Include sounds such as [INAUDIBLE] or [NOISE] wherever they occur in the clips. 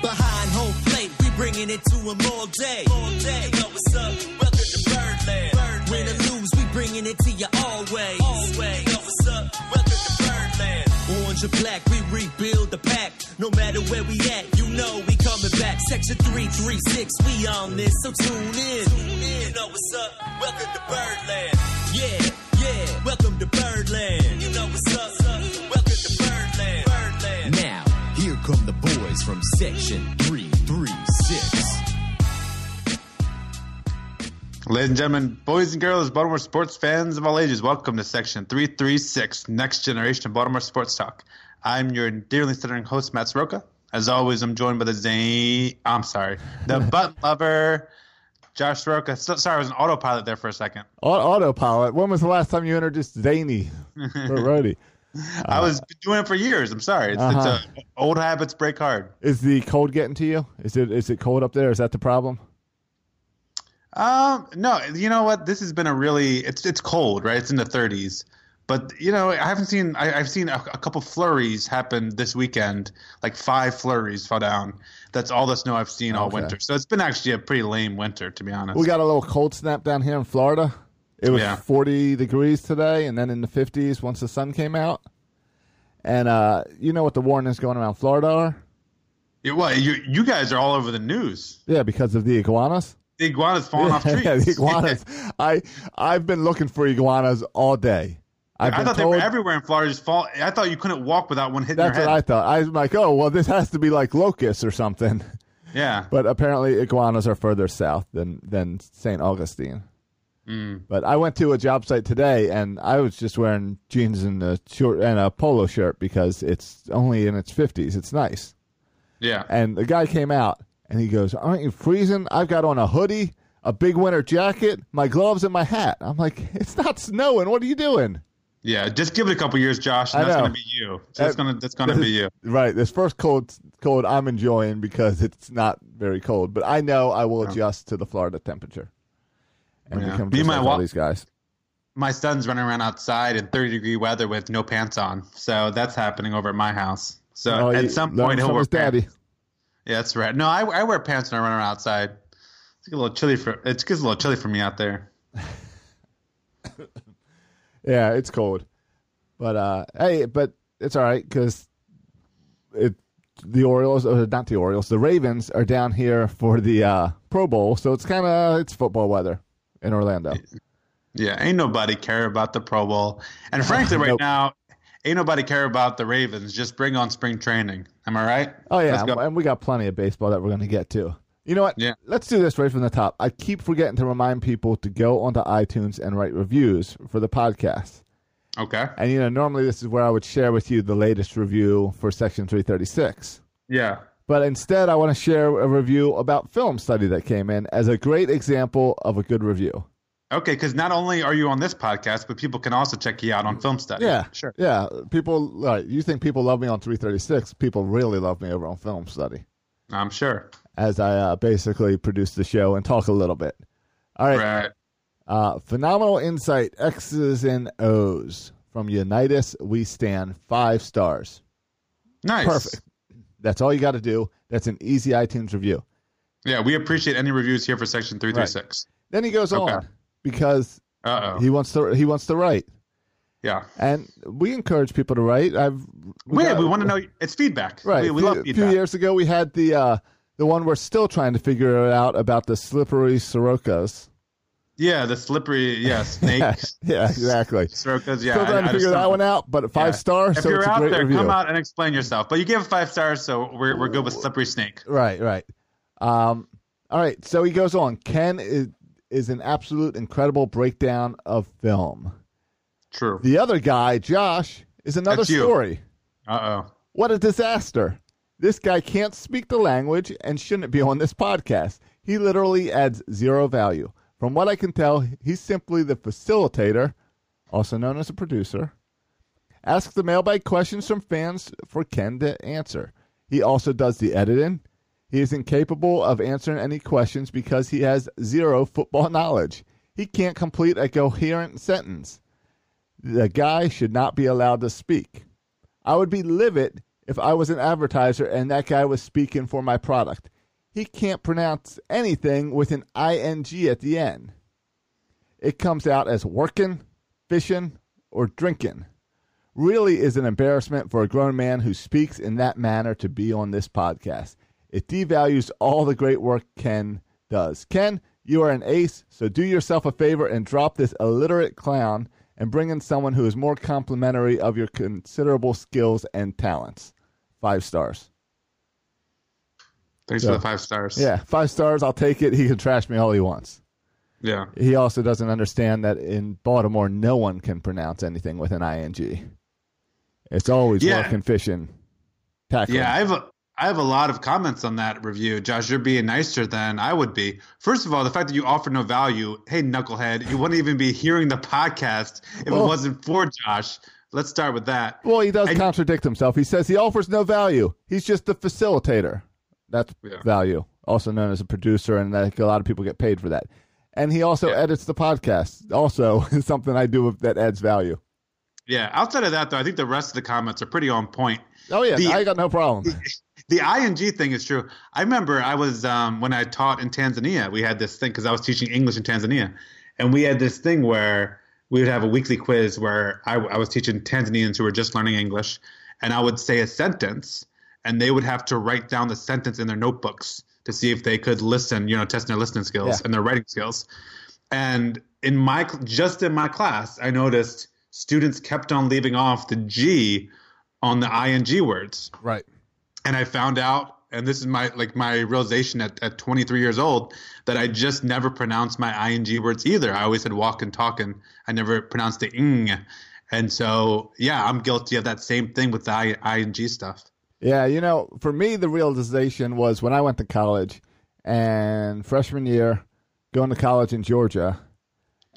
Behind home plate, we bringing it to them all day. All day. You know what's up? Welcome to Birdland. Birdland. Win or lose, we bringing it to you always. Always. You know what's up? Welcome to Birdland. Orange or black, we rebuild the pack. No matter where we at, you know we coming back. Section 336, we on this, so tune in. Tune in. You know what's up? Welcome to Birdland. Yeah, yeah. Welcome to Birdland. You know what's up? Come the boys from Section 336. Ladies and gentlemen, boys and girls, Baltimore sports fans of all ages, welcome to Section 336, Next Generation of Baltimore Sports Talk. I'm your dearly stuttering host, Matt Soroka. As always, I'm joined by the Zane, I'm sorry, the [LAUGHS] butt lover, Josh Soroka. So, sorry, I was an autopilot there for a second. Autopilot. When was the last time you introduced Zany [LAUGHS] for Rody? I was doing it for years. I'm sorry. It's, Uh-huh. it's a, old habits break hard. Is the cold getting to you? Is it is it cold up there? Is that the problem? Um, no, you know what? This has been a really it's it's cold, right? It's in the 30s, but you know I haven't seen I, I've seen a, a couple flurries happen this weekend, like five flurries fall down. That's all the snow I've seen all Okay. winter. So it's been actually a pretty lame winter, to be honest. We got a little cold snap down here in Florida. It was Yeah. 40 degrees today, and then in the 50s once the sun came out. And uh, you know what the warnings going around Florida are? You- what you you guys are all over the news. Yeah, because of the iguanas. The iguanas falling off trees. [LAUGHS] yeah, the iguanas. [LAUGHS] I I've been looking for iguanas all day. I've I thought they were everywhere in Florida. Just fall. I thought you couldn't walk without one hitting That's what I thought. I was like, oh well, this has to be like locusts or something. yeah, But apparently, iguanas are further south than than St. Augustine. Mm. But I went to a job site today, and I was just wearing jeans and a short and a polo shirt because it's only in its fifties. It's nice. yeah. And the guy came out, and he goes, "Aren't you freezing? I've got on a hoodie, a big winter jacket, my gloves, and my hat." I'm like, "It's not snowing. What are you doing?" Yeah, just give it a couple years, Josh, and I that's know. gonna be you. So that's Uh, gonna that's gonna be you. [LAUGHS] Right. This first cold cold I'm enjoying because it's not very cold, but I know I will adjust to the Florida temperature and Yeah. become Me might like all these guys. My son's running around outside in 30 degree weather with no pants on, so that's happening over at my house. So Oh, at some point he'll wear daddy. pants. Yeah, that's right. No, I, I wear pants when I run around outside. It's a little chilly for it gets a little chilly for me out there. [LAUGHS] Yeah, it's cold, but uh, hey, but it's all right because it the Orioles, or not the Orioles, the Ravens are down here for the uh, Pro Bowl, so it's kind of it's football weather in Orlando. Yeah, ain't nobody care about the Pro Bowl, and frankly, [LAUGHS] right Nope. now, ain't nobody care about the Ravens. Just bring on spring training. Am I right? Oh yeah, and we got plenty of baseball that we're going to get to. You know what? Yeah. Let's do this right from the top. I keep forgetting to remind people to go onto iTunes and write reviews for the podcast. Okay. And you know, normally this is where I would share with you the latest review for Section 336. Yeah. But instead, I want to share a review about film study that came in as a great example of a good review. Okay, because not only are you on this podcast, but people can also check you out on Film Study. Yeah, sure. Yeah, people. Right, you think people love me on 336? People really love me over on film study, I'm sure. as I uh, basically produce the show and talk a little bit. All right. Right. Uh, phenomenal insight, X's and O's from Unitas. We stand five stars. Nice. Perfect. That's all you got to do. That's an easy iTunes review. Yeah, we appreciate any reviews here for Section 336. Then he goes Okay. on because Uh oh. he wants to he wants to write, Yeah. and we encourage people to write. I've We, got- we want to know. It's feedback. right. We, we a love feedback. few years ago, we had the uh, the one we're still trying to figure it out about the slippery Sorokas. Yeah, the slippery, yeah, [LAUGHS] snakes. yeah, exactly. Sorokas, yeah. still trying I to figure that one out, but five yeah. stars, If so you're out there, review. come out and explain yourself. But you gave five stars, so we're, we're good with slippery snake. Right, right. Um, all right. So he goes on. Ken is is an absolute incredible breakdown of film. True. The other guy, Josh, is another That's story. Uh oh. What a disaster! This guy can't speak the language and shouldn't be on this podcast. He literally adds zero value. From what I can tell, he's simply the facilitator, also known as a producer. Ask the mailbag questions from fans for Ken to answer. He also does the editing. He is incapable of answering any questions because he has zero football [LAUGHS] knowledge. He can't complete a coherent sentence. The guy should not be allowed to speak. I would be livid if I was an advertiser and that guy was speaking for my product. He can't pronounce anything with an ing at the end. It comes out as working, fishing, or drinking. Really is an embarrassment for a grown man who speaks in that manner to be on this podcast. It devalues all the great work Ken does. Ken, you are an ace, so do yourself a favor and drop this illiterate clown and bring in someone who is more complimentary of your considerable skills and talents. Five stars. Thanks Yeah. for the five stars. Yeah, five stars. I'll take it. He can trash me all he wants. Yeah. He also doesn't understand that in Baltimore, no one can pronounce anything with an ing. It's always Yeah. working, fishing, tackling. Yeah, I have a I have a lot of comments on that review. Josh, you're being nicer than I would be. First of all, the fact that you offer no value. Hey, knucklehead, you wouldn't even be hearing the podcast if Well- it wasn't for Josh. Let's start with that. Well, he does And- contradict himself. He says he offers no value. He's just the facilitator. That's Yeah. value, also known as a producer, and like a lot of people get paid for that. And he also Yeah. edits the podcast. Also, [LAUGHS] something I do that adds value. Yeah. Outside of that, though, I think the rest of the comments are pretty on point. Oh yeah, The- I got no problem. [LAUGHS] The ing thing is true. I remember I was um, when I taught in Tanzania. We had this thing because I was teaching English in Tanzania, and we had this thing where we would have a weekly quiz where I, I was teaching Tanzanians who were just learning English, and I would say a sentence, and they would have to write down the sentence in their notebooks to see if they could listen. You know, test their listening skills Yeah. and their writing skills. And in my just in my class, I noticed students kept on leaving off the G on the ing words right. and I found out, and this is my like my realization at, at 23 years old, that I just never pronounced my ing words either. I always said walk and talk, and I never pronounced the ing. And so, yeah, I'm guilty of that same thing with the ing stuff. Yeah, you know, for me, the realization was when I went to college and freshman year, going to college in Georgia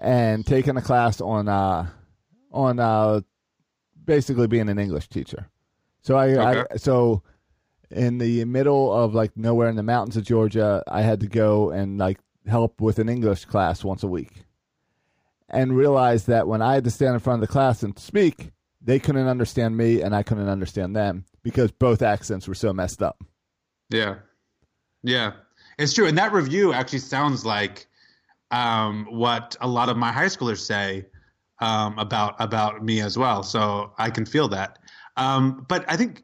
and taking a class on uh, on uh, basically being an English teacher. So I, I so in the middle of like nowhere in the mountains of Georgia, I had to go and like help with an English class once a week, and realized that when I had to stand in front of the class and speak, they couldn't understand me and I couldn't understand them because both accents were so messed up. Yeah, yeah, it's true. And that review actually sounds like um, what a lot of my high schoolers say um, about about me as well. So I can feel that. Um, but I think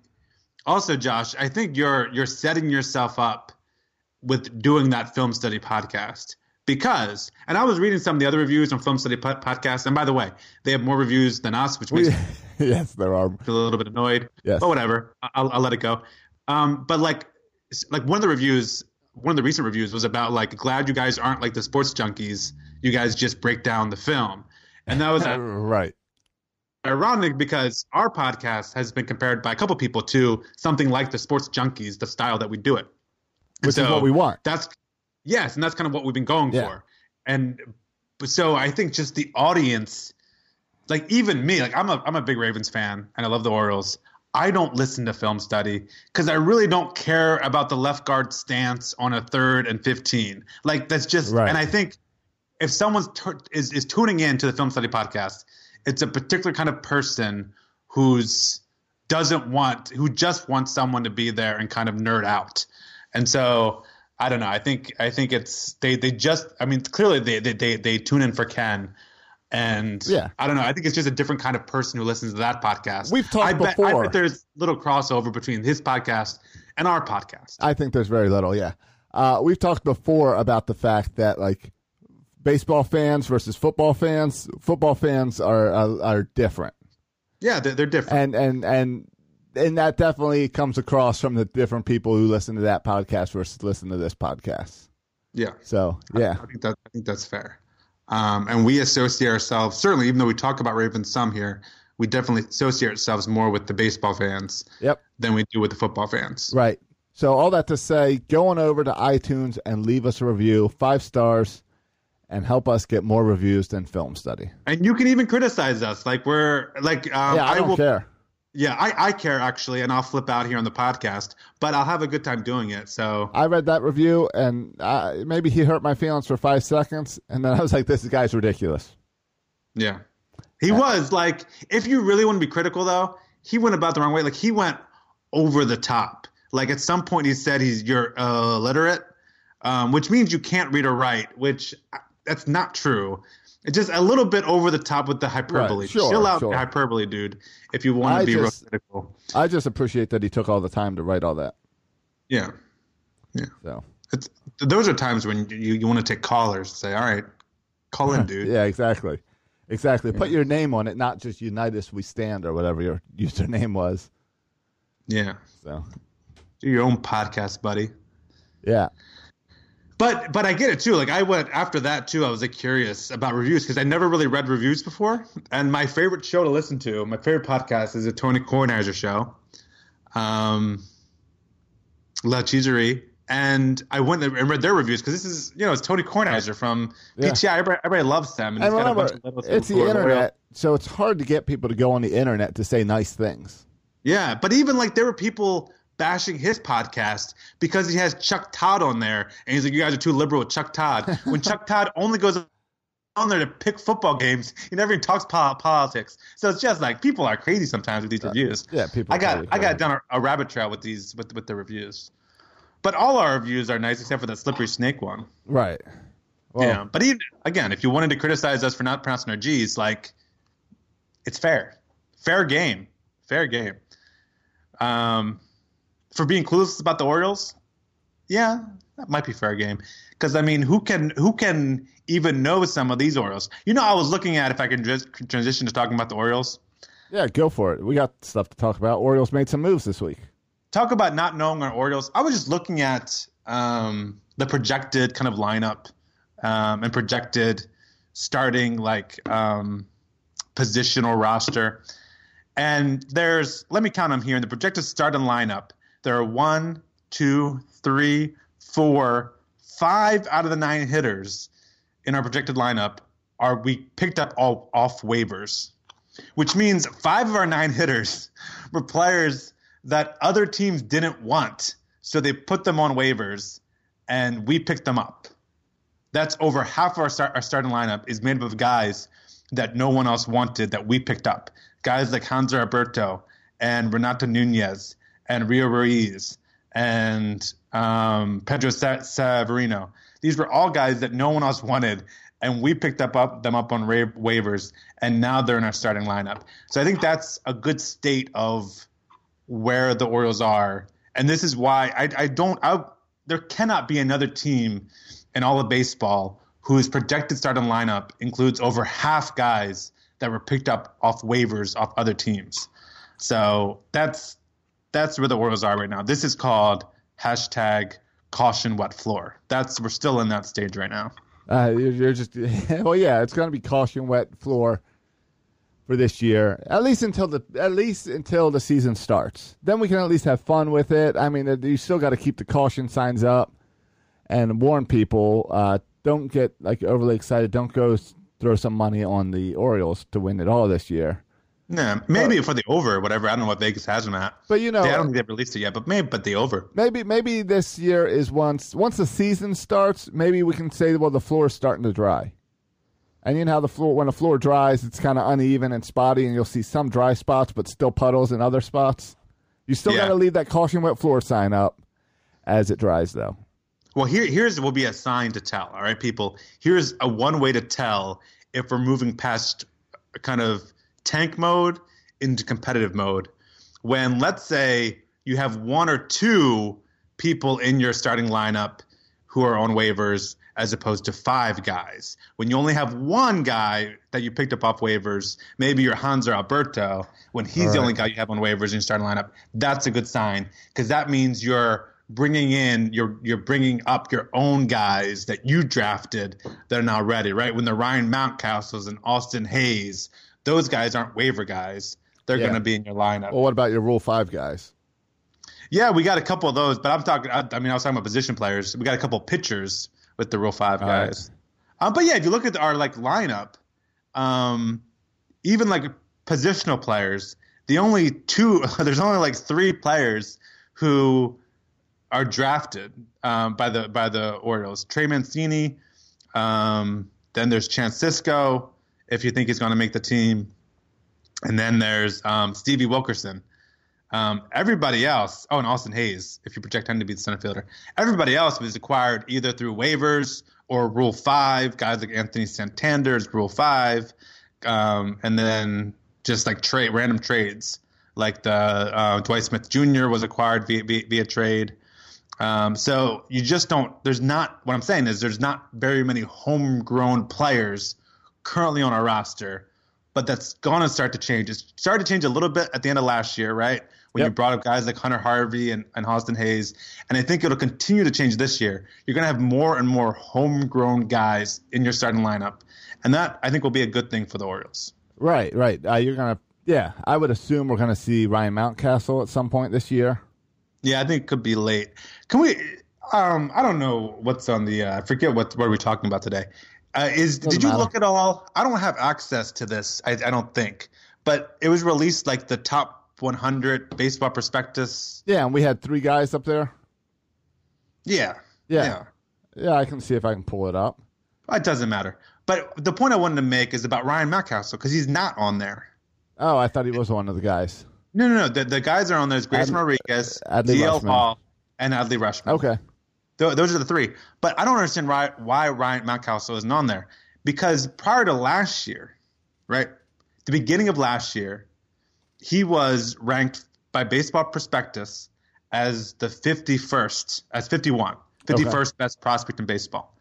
also, Josh, I think you're you're setting yourself up with doing that film study podcast because, and I was reading some of the other reviews on film study po- podcasts, and by the way, they have more reviews than us, which makes [LAUGHS] [LAUGHS] yes, there are. feel a little bit annoyed. Yes. But whatever. I'll, I'll let it go. Um, but like, like one of the reviews, one of the recent reviews was about like, glad you guys aren't like the sports junkies. You guys just break down the film. And that was [LAUGHS] right. ironic because our podcast has been compared by a couple people to something like the sports junkies, the style that we do it. Which is what we want. That's yes, and that's kind of what we've been going Yeah. for. And but so I think just the audience, like even me, like I'm a I'm a big Ravens fan and I love the Orioles. I don't listen to film study because I really don't care about the left guard stance on a third and fifteen. Like that's just Right. and I think if someone's tur is is tuning in to the film study podcast, it's a particular kind of person who's doesn't want who just wants someone to be there and kind of nerd out. And so I don't know. I think I think it's they they just I mean clearly they they they, they tune in for Ken. And Yeah. I don't know. I think it's just a different kind of person who listens to that podcast. We've talked I bet, I before. bet there's little crossover between his podcast and our podcast. I think there's very little. Yeah, uh, we've talked before about the fact that like baseball fans versus football fans. Football fans are are, are different, Yeah, they're, they're different. and and and and that definitely comes across from the different people who listen to that podcast versus listen to this podcast. yeah. So yeah, I think that I think that's fair. Um, and we associate ourselves certainly, even though we talk about Ravens some here, we definitely associate ourselves more with the baseball fans yep, than we do with the football fans. right. So all that to say, go on over to iTunes and leave us a review, five stars, and help us get more reviews than Film Study. And you can even criticize us, like we're like um, yeah, I, don't will. care. Yeah, I, I care actually, and I'll flip out here on the podcast, but I'll have a good time doing it. So I read that review, and uh, maybe he hurt my feelings for five seconds, and then I was like, "This guy's ridiculous." yeah, he was like, if you really want to be critical, though, he went about the wrong way. Like he went over the top. Like at some point he said he's you're uh, illiterate, um, which means you can't read or write. Which uh, that's not true. It's just a little bit over the top with the hyperbole. Right, sure, Chill out sure. the hyperbole, dude. If you want I to be just- critical. I just appreciate that he took all the time to write all that. Yeah, yeah. So It's, those are times when you, you want to take callers. And say, all right, call in, [LAUGHS] dude. yeah, exactly, exactly. Put your name on it, not just Unitas We Stand or whatever your username was. yeah. So Do your own podcast, buddy. yeah, But but I get it too. Like I went after that too. I was like curious about reviews because I never really read reviews before. And my favorite show to listen to, my favorite podcast, is a Tony Kornheiser show, um, La Cheeserie. And I went and read their reviews because this is you know it's Tony Kornheiser from Yeah. PTI. Everybody, everybody loves them. and he's got a remember, bunch of it's the who are loyal. internet, so it's hard to get people to go on the internet to say nice things. Yeah, but even like there were people bashing his podcast because he has Chuck Todd on there, and he's like, "You guys are too liberal with Chuck Todd." When Chuck [LAUGHS] Todd only goes on there to pick football games, he never even talks po- politics. So it's just like people are crazy sometimes with these reviews. yeah, people I got I got crazy. down a, a rabbit trail with these with with the reviews, but all our reviews are nice except for that slippery snake one. Right. Well, yeah, but even again, if you wanted to criticize us for not pronouncing our G's, like it's fair, fair game, fair game. Um, for being clueless about the Orioles, yeah, that might be fair game. Because I mean, who can who can even know some of these Orioles? You know, I was looking at if I can just transition to talking about the Orioles. yeah, go for it. We got stuff to talk about. Orioles made some moves this week. talk about not knowing our Orioles. I was just looking at um, the projected kind of lineup um, and projected starting like um, positional roster. And there's, let me count them here. In the projected starting lineup, there are one, two, three, four, five out of the nine hitters in our projected lineup are we picked up all off waivers which means five of our nine hitters [LAUGHS] were players that other teams didn't want. So they put them on waivers and we picked them up. That's over half of our, start, our starting lineup is made up of guys that no one else wanted that we picked up. Guys like Hanser Alberto and Renato Nunez and Rio Ruiz and um, Pedro Severino. These were all guys that no one else wanted, and we picked up, up them up on ra- waivers, and now they're in our starting lineup. So I think that's a good state of where the Orioles are, and this is why I, I don't. I, there cannot be another team in all of baseball whose projected starting lineup includes over half guys that were picked up off waivers off other teams. So that's that's where the Orioles are right now. This is called hashtag caution wet floor. That's we're still in that stage right now. Uh, you're, just [LAUGHS] well, yeah. It's going to be caution wet floor for this year, at least until the at least until the season starts. Then we can at least have fun with it. I mean, you still got to keep the caution signs up and warn people. Uh, don't get like overly excited. Don't go throw some money on the Orioles to win it all this year. Yeah, maybe for the over or whatever. I don't know what Vegas has them at. But you know, I don't think they've released it yet, but maybe but the over. maybe maybe this year is once once the season starts, maybe we can say well the floor is starting to dry. And you know how the floor when the floor dries, it's kind of uneven and spotty, and you'll see some dry spots, but still puddles in other spots. You still Yeah. got to leave that caution wet floor sign up as it dries, though. Well, here here's will be a sign to tell. All right, people. Here's a one way to tell if we're moving past kind of tank mode into competitive mode. When let's say you have one or two people in your starting lineup who are on waivers as opposed to five guys. When you only have one guy that you picked up off waivers, maybe you're Hanser Alberto, when he's the only guy you have on waivers in your starting lineup, that's a good sign because that means you're bringing in you're you're bringing up your own guys that you drafted that are now ready, right? When the Ryan Mountcastles and Austin Hays, those guys aren't waiver guys. They're Yeah. going to be in your lineup. Well, what about your Rule Five guys? Yeah, we got a couple of those, but I'm talking. I, I mean, I was talking about position players. We got a couple of pitchers with the Rule Five right. guys. Um, but yeah, if you look at our like lineup, um, even like positional players, the only two [LAUGHS] there's only like three players who are drafted um, by the by the Orioles. Trey Mancini, um, then there's Chance Sisco, if you think he's going to make the team, and then there's um, Stevie Wilkerson. Um, everybody else, oh, and Austin Hays, if you project him to be the center fielder, everybody else was acquired either through waivers or Rule 5. Guys like Anthony Santander's Rule 5. Um, and then just like trade, random trades. Like the uh, Dwight Smith Jr. was acquired via, via, via trade. Um, so you just don't, there's not, what I'm saying is there's not very many homegrown players currently on our roster but that's going to start to change. It started to change a little bit at the end of last year, right? When Yep. you brought up guys like Hunter Harvey and, and Austin Hays. And I think it'll continue to change this year. You're going to have more and more homegrown guys in your starting lineup. And that, I think, will be a good thing for the Orioles. Right, right. Uh, you're gonna, yeah. I would assume we're gonna see Ryan Mountcastle at some point this year. Yeah, I think it could be late. Can we? Um, I don't know what's on the. Uh, I forget what what are we're talking about today. Uh, is Doesn't did you matter. look at all? I don't have access to this. I, I don't think, but it was released like the top 100 baseball prospectus. Yeah, and we had three guys up there. Yeah, Yeah. Yeah, I can see if I can pull it up. It doesn't matter. But the point I wanted to make is about Ryan Mountcastle because he's not on there. Oh, I thought he was one of the guys. No, no, no. The, the guys are on there. Is Grace Ad- Rodriguez, Adley DL Rutschman. Hall, and Adley Rutschman. Okay. Th- those are the three. But I don't understand why, why Ryan Mountcastle isn't on there. Because prior to last year, right, the beginning of last year, he was ranked by Baseball Prospectus as the 51st, as 51, 51st best prospect in baseball.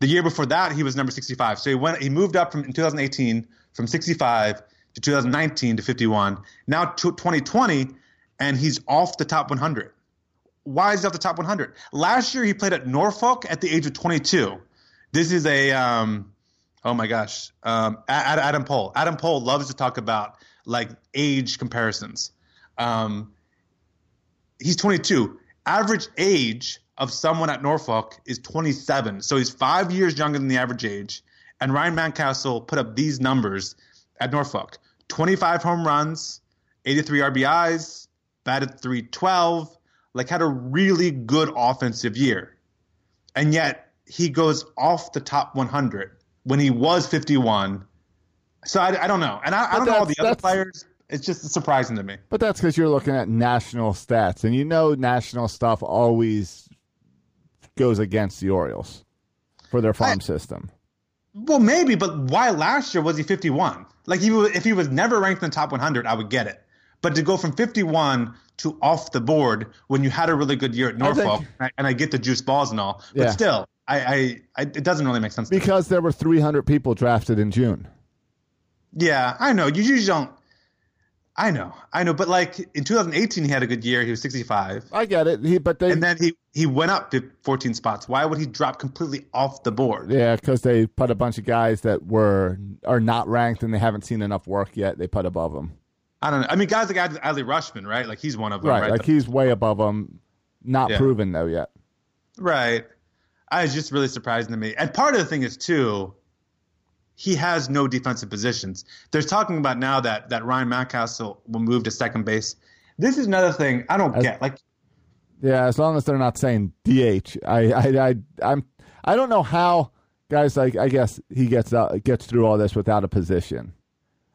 The year before that, he was number 65. So he went, he moved up from in 2018 from 65 to 2019 to 51. Now to 2020, and he's off the top 100 why is he off the top 100? Last year he played at Norfolk at the age of 22. This is a um, oh my gosh, um, Adam Pohl. Adam Pohl loves to talk about like age comparisons. Um, he's 22. Average age of someone at Norfolk is 27, so he's five years younger than the average age. And Ryan Mountcastle put up these numbers at Norfolk: 25 home runs, 83 RBIs, batted 312 like had a really good offensive year. And yet he goes off the top 100 when he was 51. So I, I don't know. And I, I don't know all the other players. It's just surprising to me. But that's because you're looking at national stats, and you know national stuff always goes against the Orioles for their farm I- system. Well, maybe, but why last year was he 51? Like he if he was never ranked in the top 100, I would get it. But to go from 51 to off the board when you had a really good year at I think- Norfolk, and I, and I get the juice balls and all, but Yeah. still, I, I, I, it doesn't really make sense. To me. Because there were 300 people drafted in June. Yeah, I know. You usually don't. I know, I know, but like in 2018, he had a good year. He was 65, I get it. He, but they, and then he he went up to 14 spots. Why would he drop completely off the board? yeah, because they put a bunch of guys that were are not ranked and they haven't seen enough work yet. They put above them. I don't know. I mean, guys like Ad- Adley Rutschman, right? Like he's one of them, Right, right? like he's way above them. Not Yeah. proven though yet. right. I was just really surprising to me. And part of the thing is too, he has no defensive positions. They're talking about now that that Ryan Mountcastle will move to second base. This is another thing I don't As- get. Like Yeah, as long as they're not saying DH. I, I, I, I'm, I don't know how guys like. I guess he gets out, gets through all this without a position.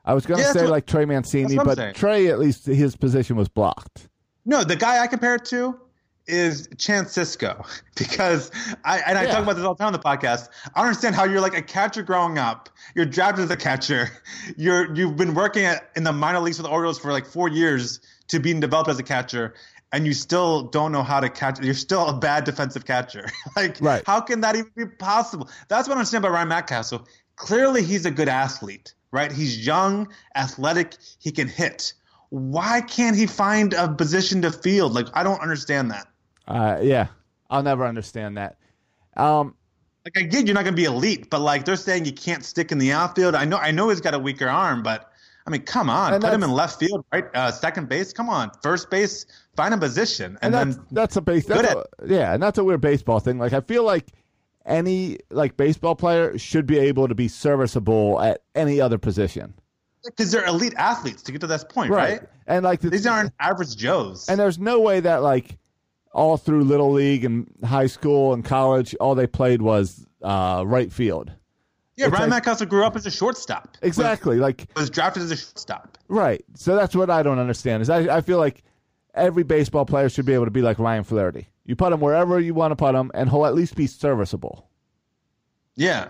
I was going to Yeah, say what- like Trey Mancini, that's what I'm but saying. Trey at least his position was blocked. No, the guy I compare it to is Chance Sisco [LAUGHS] because I and I Yeah. talk about this all the time on the podcast. I don't understand how you're like a catcher growing up. You're drafted as a catcher. [LAUGHS] You're you've been working at, in the minor leagues with the Orioles for like four years to being developed as a catcher, and you still don't know how to catch. You're still a bad defensive catcher. [LAUGHS] like, Right. how can that even be possible? That's what I understand about Ryan Mountcastle. Clearly, he's a good athlete, right? He's young, athletic. He can hit why can't he find a position to field? Like I don't understand that. Uh, yeah, I'll never understand that. Um, Like I get you're not going to be elite, but like they're saying you can't stick in the outfield. I know I know he's got a weaker arm, but I mean, come on, put him in left field, right? Uh, second base, come on, first base, find a position, and and, that's then that's a base. That's a, yeah, and that's a weird baseball thing. Like I feel like any like baseball player should be able to be serviceable at any other position, because they're elite athletes to get to this point, right? And like the, These aren't average Joes. And there's no way that like all through little league and high school and college, all they played was uh, right field. yeah, it's Ryan like- Mountcastle grew up as a shortstop. [LAUGHS] Exactly. Like Was, was drafted as a shortstop. right. So that's what I don't understand is I, I feel like every baseball player should be able to be like Ryan Flaherty. You put him wherever you want to put him, and he'll at least be serviceable. Yeah.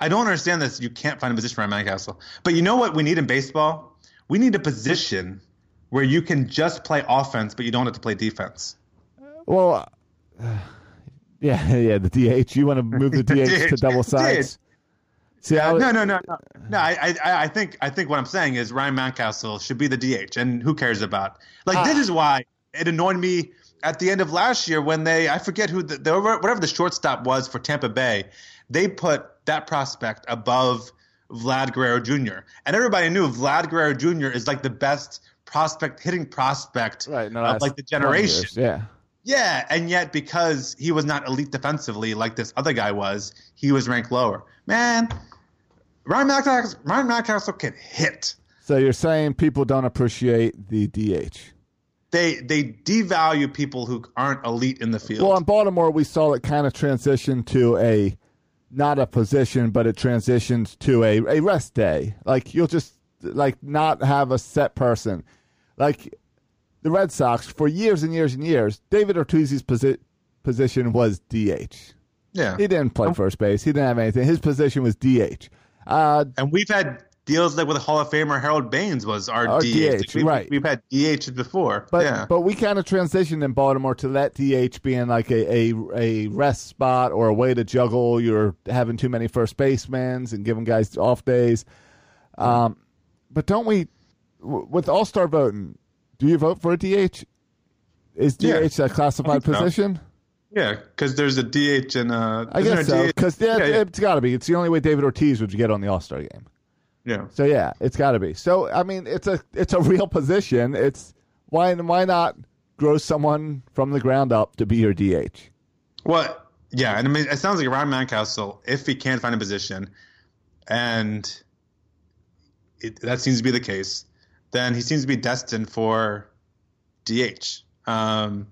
I don't understand this. You can't find a position for Ryan Mountcastle. But you know what we need in baseball? We need a position where you can just play offense, but you don't have to play defense. Well, uh, [SIGHS] yeah, [LAUGHS] yeah, the DH. You want to move the [LAUGHS] DH, to double sides? See, I was, No, no, no, no. No, I, I, I think, I think what I'm saying is Ryan Mountcastle should be the DH, and who cares about? Like this is why it annoyed me at the end of last year when they, I forget who the, the whatever the shortstop was for Tampa Bay, they put that prospect above Vlad Guerrero Jr. And everybody knew Vlad Guerrero Jr. is like the best prospect hitting prospect right, the of like the generation. years, Yeah. Yeah, and yet because he was not elite defensively like this other guy was, he was ranked lower. Man, Ryan Mountcastle, Ryan Mountcastle can hit. So you're saying people don't appreciate the DH? They they devalue people who aren't elite in the field. Well, in Baltimore, we saw it kind of transition to a not a position, but it transitions to a, a rest day. Like you'll just like not have a set person. Like the Red Sox for years and years and years, David Ortiz's posi- position was DH. yeah, He didn't play first base. He didn't have anything. His position was DH. Uh, and we've had deals like with Hall of Famer Harold Baines was our, Our DH. DH, we've, right. We've had DH before. But yeah, but we kind of transitioned in Baltimore to that DH being like a, a a rest spot or a way to juggle. You're having too many first basemen and giving guys off days. Um, but don't we with All Star voting? Do you vote for a DH? Is DH Yeah. a classified think so. position? yeah, because there's a DH and uh, guess there so. Because yeah, yeah, yeah, it's got to be. It's the only way David Ortiz would get on the All Star game. Yeah. So yeah, it's got to be. So I mean, it's a it's a [LAUGHS] real position. It's why why not grow someone from the ground up to be your DH? Well, yeah, and I mean, it sounds like Ryan Mountcastle, if he can't find a position, and it, that seems to be the case, then he seems to be destined for DH. Um,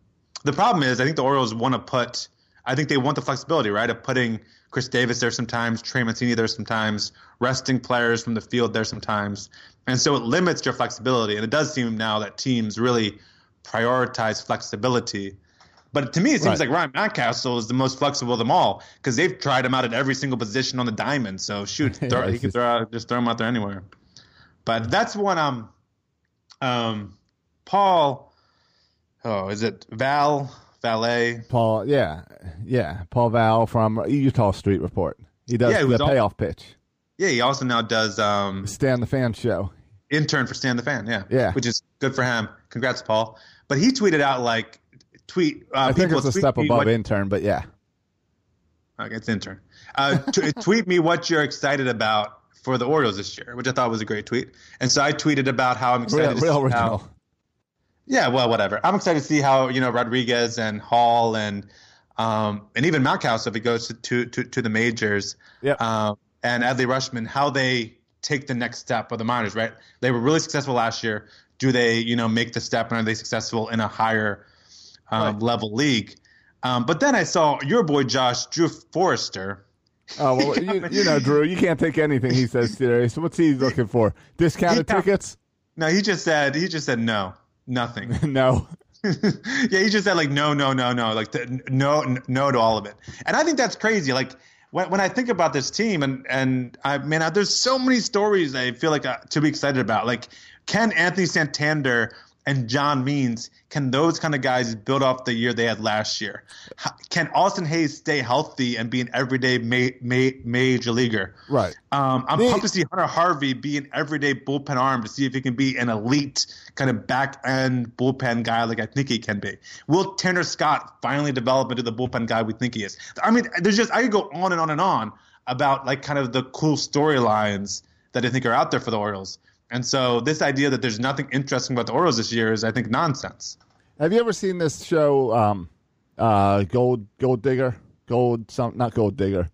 the problem is, I think the Orioles want to put, I think they want the flexibility, right, of putting Chris Davis there sometimes, Trey Mancini there sometimes, resting players from the field there sometimes, and so it limits your flexibility. And it does seem now that teams really prioritize flexibility. But to me, it seems Right. like Ryan Mountcastle is the most flexible of them all because they've tried him out at every single position on the diamond. So shoot, [LAUGHS] throw, Yeah, he can throw out, just throw him out there anywhere. But that's one. Um, um, Paul. Oh, is it Val Paul, yeah, yeah, Paul Val from Eutaw Street Report. He does Yeah, the all- payoff pitch. Yeah, he also now does um, Stan the Fan show. intern for Stan the Fan. Yeah, Yeah. which is good for him. Congrats, Paul. But he tweeted out like tweet. Uh, I think it's a step above what- intern, but yeah. Okay, it's intern. Uh, t- [LAUGHS] tweet me what you're excited about for the Orioles this year, which I thought was a great tweet. And so I tweeted about how I'm excited. Real, to real see how- original. Yeah, well, whatever. I'm excited to see how you know Rodriguez and Hall and um, and even Mountcastle if he goes to to, to, to the majors. Yep. Um, and Adley Rutschman, how they take the next step of the minors. Right? They were really successful last year. Do they you know make the step and are they successful in a higher um, Right. level league? Um, but then I saw your boy Josh Drew Forrester. Oh well, [LAUGHS] you, you know, Drew, you can't take anything he says [LAUGHS] serious. What's he looking for? Discounted Yeah. tickets? No, he just said he just said no, nothing. [LAUGHS] no. [LAUGHS] yeah, he just said like no, no, no, no, like the, no, n- no to all of it. And I think that's crazy. Like when when I think about this team, and and I man, I- there's so many stories I feel like uh, to be excited about. Like can Anthony Santander and John Means can those kind of guys build off the year they had last year? Can Austin Hays stay healthy and be an everyday ma- ma- major leaguer? Right. Um, I'm The- pumped to see Hunter Harvey be an everyday bullpen arm to see if he can be an elite kind of back end bullpen guy like I think he can be. Will Tanner Scott finally develop into the bullpen guy we think he is? I mean, there's just I could go on and on and on about like kind of the cool storylines that I think are out there for the Orioles. And so this idea that there's nothing interesting about the Orioles this year is I think nonsense. Have you ever seen this show, um, uh, Gold Gold Digger? Gold some not Gold Digger.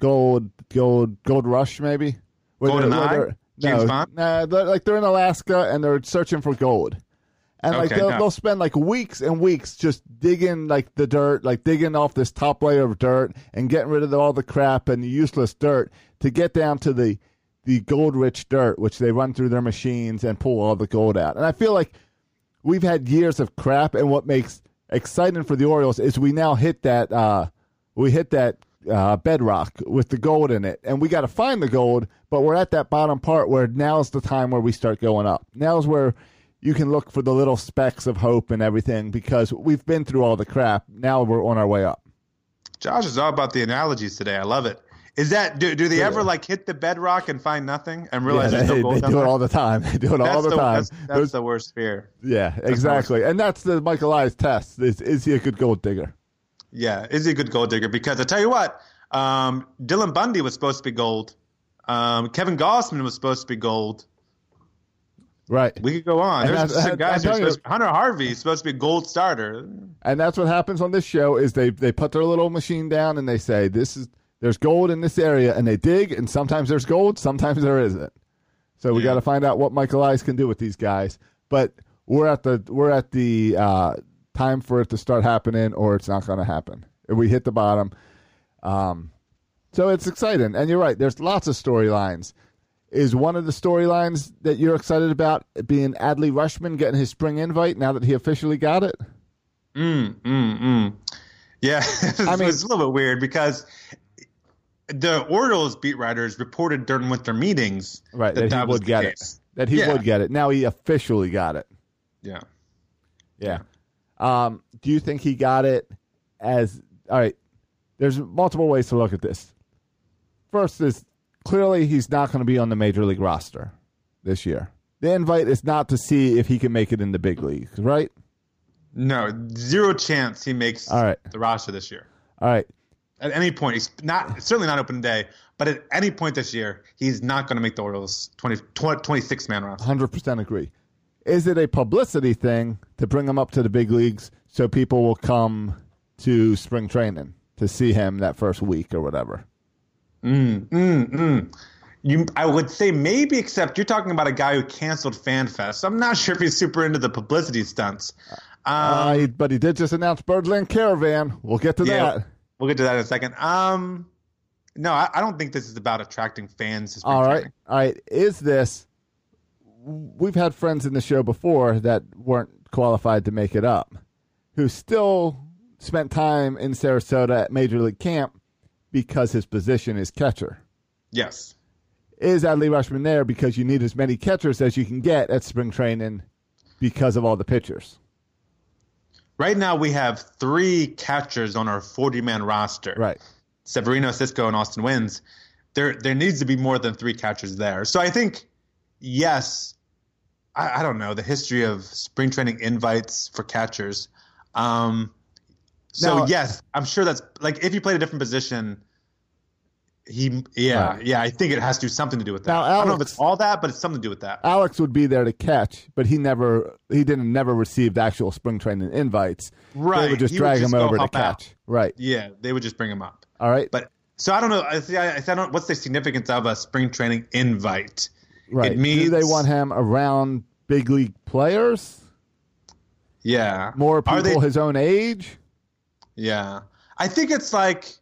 Gold Gold Gold Rush maybe? Where they're- where James no, Bond? Nah, they're, like they're in Alaska and they're searching for gold. And like Okay, they'll, no. they'll spend like weeks and weeks just digging like the dirt, like digging off this top layer of dirt and getting rid of all the crap and the useless dirt to get down to the the gold rich dirt, which they run through their machines and pull all the gold out. And I feel like we've had years of crap, and what makes exciting for the Orioles is we now hit that uh, we hit that uh, bedrock with the gold in it, and we got to find the gold. But we're at that bottom part where now's the time where we start going up. Now's where you can look for the little specks of hope and everything because we've been through all the crap. Now we're on our way up. Josh is all about the analogies today. I love it. Is that do, do they ever like hit the bedrock and find nothing and realize Yeah, they, no [LAUGHS] they do it all the time. They do it all That's the, time. That's, that's the worst fear. yeah, exactly. And that's the Michael Elias test. Is, is he a good gold digger? Yeah, is he a good gold digger? Because I tell you what, um, Dylan Bundy was supposed to be gold. Um, Kevin Gausman was supposed to be gold. Right. We could go on. And There's some guys who are supposed to, Hunter Harvey is supposed to be a gold starter. And that's what happens on this show is they they put their little machine down and they say this is there's gold in this area and they dig and sometimes there's gold, sometimes there isn't. So we Yeah. got to find out what Michael Elias can do with these guys. But we're at the we're at the uh, time for it to start happening or it's not going to happen. If we hit the bottom. Um, so it's exciting. And you're right, there's lots of storylines. Is one of the storylines that you're excited about being Adley Rutschman getting his spring invite now that he officially got it? Mm, mm, mm. Yeah, [LAUGHS] I mean- it's a little bit weird because the Orioles beat writers reported during winter meetings Right, that, that, he was would get case. it. That he Yeah. would get it. Now he officially got it. Yeah. Yeah. Um, do you think he got it as all right? There's multiple ways to look at this. First is clearly he's not going to be on the major league roster this year. The invite is not to see if he can make it in the big leagues, right? No, zero chance he makes All right. the roster this year. All right. At any point, he's not certainly not open day, but at any point this year, he's not going to make the Orioles 20, 26 man roster. 100% agree. Is it a publicity thing to bring him up to the big leagues so people will come to spring training to see him that first week or whatever? You, I would say maybe, except you're talking about a guy who canceled FanFest. I'm not [LAUGHS] sure if he's super into the publicity stunts. Um, Uh, but he did just announce Birdland Caravan. We'll get to yeah, that. We'll get to that in a second. Um, no, I, I don't think this is about attracting fans. All right. training. All right. Is this. We've had friends in the show before that weren't qualified to make it up who still spent time in Sarasota at Major League Camp because his position is catcher. Yes. Is Adley Rutschman there because you need as many catchers as you can get at spring training because of all the pitchers? Right now, we have three catchers on our 40 man roster. Right. Severino, Sisco, and Austin Wynns. There, there needs to be more than three catchers there. So I think, yes, I, I don't know the history of spring training invites for catchers. Um, so Now- yes, I'm sure that's like if you played a different position, he, yeah, Right. yeah, I think it has to do something to do with that. Now, I don't know if it's all that, but it's something to do with that. Alex would be there to catch, but he never he didn't never received actual spring training invites. Right, They would just He would drag just him over to help out. catch. Right. Yeah, they would just bring him up. All right. But so I don't know. I, see, I, I don't. What's the significance of a spring training invite? right. It means Do they want him around big league players? Yeah, More Are people they- his own age? Yeah, I think it's like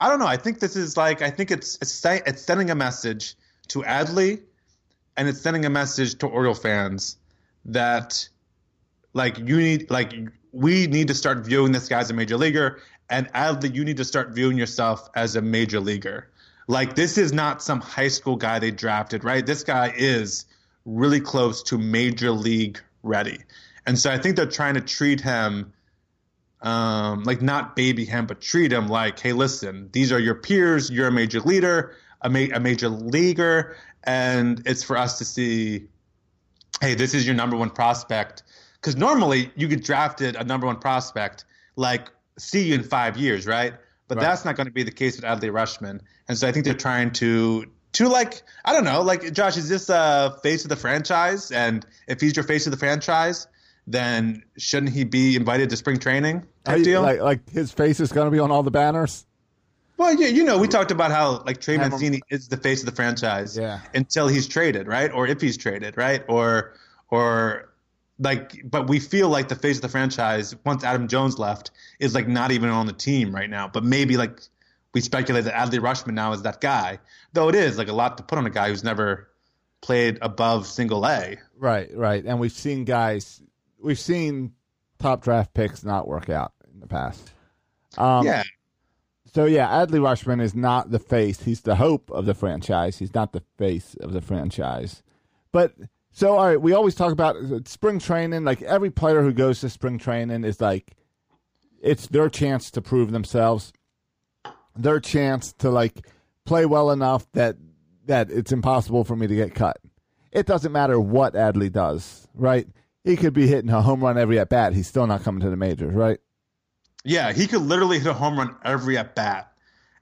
I don't know. I think this is like I think it's it's, it's sending a message to Adley, and it's sending a message to Oriole fans that like you need like we need to start viewing this guy as a major leaguer, and Adley, you need to start viewing yourself as a major leaguer. Like this is not some high school guy they drafted, right? This guy is really close to major league ready, and so I think they're trying to treat him um, like not baby him, but treat him like, hey, listen, these are your peers. You're a major leader, a, ma- a major leaguer, and it's for us to see, hey, this is your number one prospect. Because normally you get drafted a number one prospect, like see you in five years, right? But Right. that's not going to be the case with Adley Rutschman, and so I think they're trying to to like I don't know, like Josh, is this a face of the franchise? And if he's your face of the franchise, then shouldn't he be invited to spring training type deal? Like like his face is going to be on all the banners. well, yeah, you know, we talked about how like Trey Mancini is the face of the franchise Yeah. until he's traded, right? Or if he's traded, right? Or or like, but we feel like the face of the franchise once Adam Jones left is like not even on the team right now. But maybe like we speculate that Adley Rutschman now is that guy, though it is like a lot to put on a guy who's never played above single A. Right, right. And we've seen guys we've seen top draft picks not work out in the past. Um, yeah. So yeah, Adley Rutschman is not the face. He's the hope of the franchise. He's not the face of the franchise. But so all right, we always talk about spring training. Like every player who goes to spring training is like, it's their chance to prove themselves, their chance to like play well enough that that it's impossible for me to get cut. It doesn't matter what Adley does, right? He could be hitting a home run every at bat. He's still not coming to the majors, right? Yeah, he could literally hit a home run every at bat,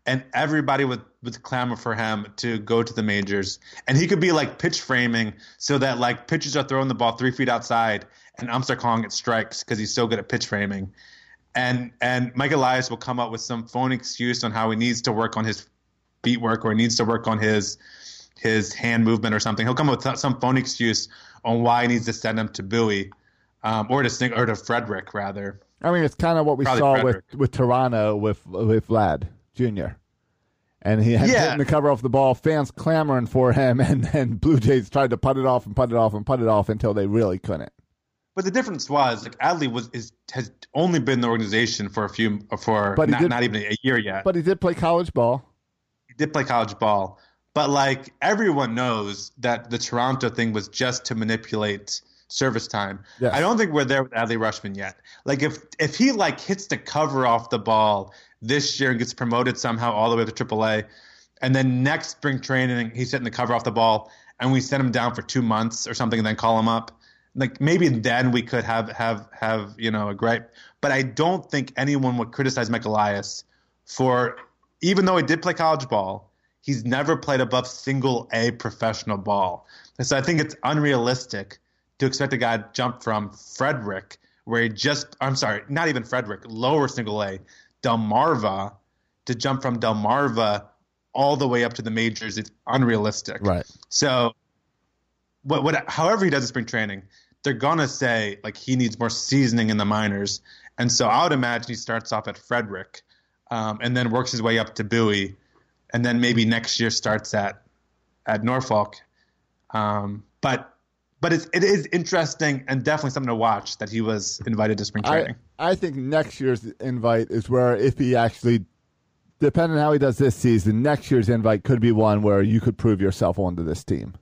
and everybody would would clamor for him to go to the majors. And he could be like pitch framing so that like pitchers are throwing the ball three feet outside, and umps are calling it strikes because he's so good at pitch framing. And and Mike Elias will come up with some phone excuse on how he needs to work on his beat work or he needs to work on his his hand movement or something. He'll come up with some phone excuse on why he needs to send him to Bowie um, or to or to Frederick rather. I mean, it's kind of what we Probably saw Frederick. with with Toronto with with Vlad Jr. And he had Yeah. hitting the cover off the ball, fans clamoring for him, [LAUGHS] and and Blue Jays tried to putt it off and putt it off and putt it off until they really couldn't. But the difference was like Adley was is has only been in the organization for a few for But not, did- not even a year yet. But he did play college ball. he did play college ball. But like everyone knows that the Toronto thing was just to manipulate service time. Yes. I don't think we're there with Adley Rutschman yet. Like if if he like hits the cover off the ball this year and gets promoted somehow all the way to AAA, and then next spring training he's hitting the cover off the ball, and we send him down for two months or something, and then call him up. Like maybe then we could have have have you know a gripe, but I don't think anyone would criticize Mike Elias for even though he did play college ball, he's never played above single A professional ball. And so I think it's unrealistic to expect a guy to jump from Frederick, where he just, I'm sorry, not even Frederick, lower single A, Delmarva, to jump from Delmarva all the way up to the majors. It's unrealistic. Right. So, what, what, however he does his spring training, they're gonna say like he needs more seasoning in the minors, and so I would imagine he starts off at Frederick, um, and then works his way up to Bowie, and then maybe next year starts at at Norfolk. Um, but but it's, it is interesting and definitely something to watch that he was invited to spring training. I think next year's invite is where if he actually, depending on how he does this season, next year's invite could be one where you could prove yourself onto this team.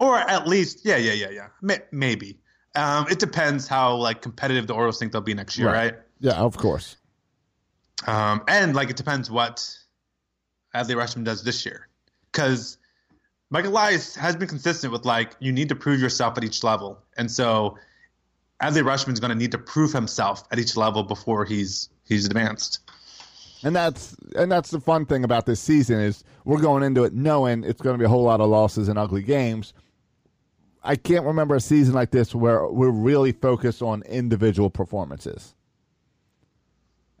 or at least yeah yeah yeah yeah May- maybe. Um, it depends how like competitive the Orioles think they'll be next year, right? Yeah, of course. Um, and like it depends what Adley Rutschman does this year, because Michael Elias has been consistent with like you need to prove yourself at each level, and so Adley Rutschman's going to need to prove himself at each level before he's he's advanced. And that's and that's the fun thing about this season is we're going into it knowing it's going to be a whole lot of losses and ugly games. I can't remember a season like this where we're really focused on individual performances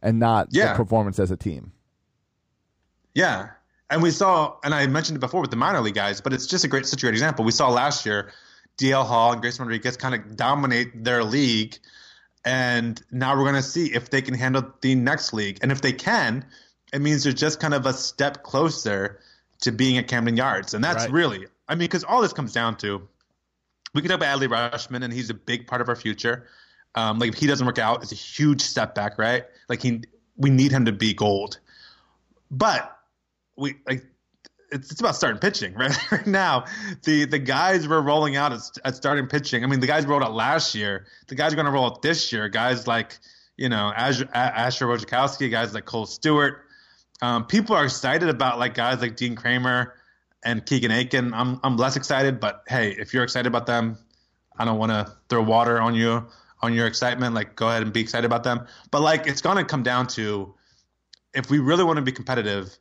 and not Yeah. the performance as a team. Yeah. And we saw, and I mentioned it before with the minor league guys, but it's just a great, such a great example. We saw last year, DL Hall and Grayson Rodriguez kind of dominate their league. And now we're going to see if they can handle the next league. And if they can, it means they're just kind of a step closer to being at Camden Yards. And that's Right. really, I mean, because all this comes down to we can talk about Adley Rutschman, and he's a big part of our future. Um, like if he doesn't work out, it's a huge setback, right? Like he, we need him to be gold. But we like it's, it's about starting pitching [LAUGHS] right, right now. The the guys we're rolling out at, at starting pitching. I mean, the guys rolled out last year. The guys are going to roll out this year. Guys like you know Asher, Asher Wojciechowski, guys like Kohl Stewart. Um, people are excited about like guys like Dean Kremer and Keegan Akin. I'm I'm less excited, but hey, if you're excited about them, I don't want to throw water on you on your excitement. Like, go ahead and be excited about them. But like, it's going to come down to if we really want to be competitive,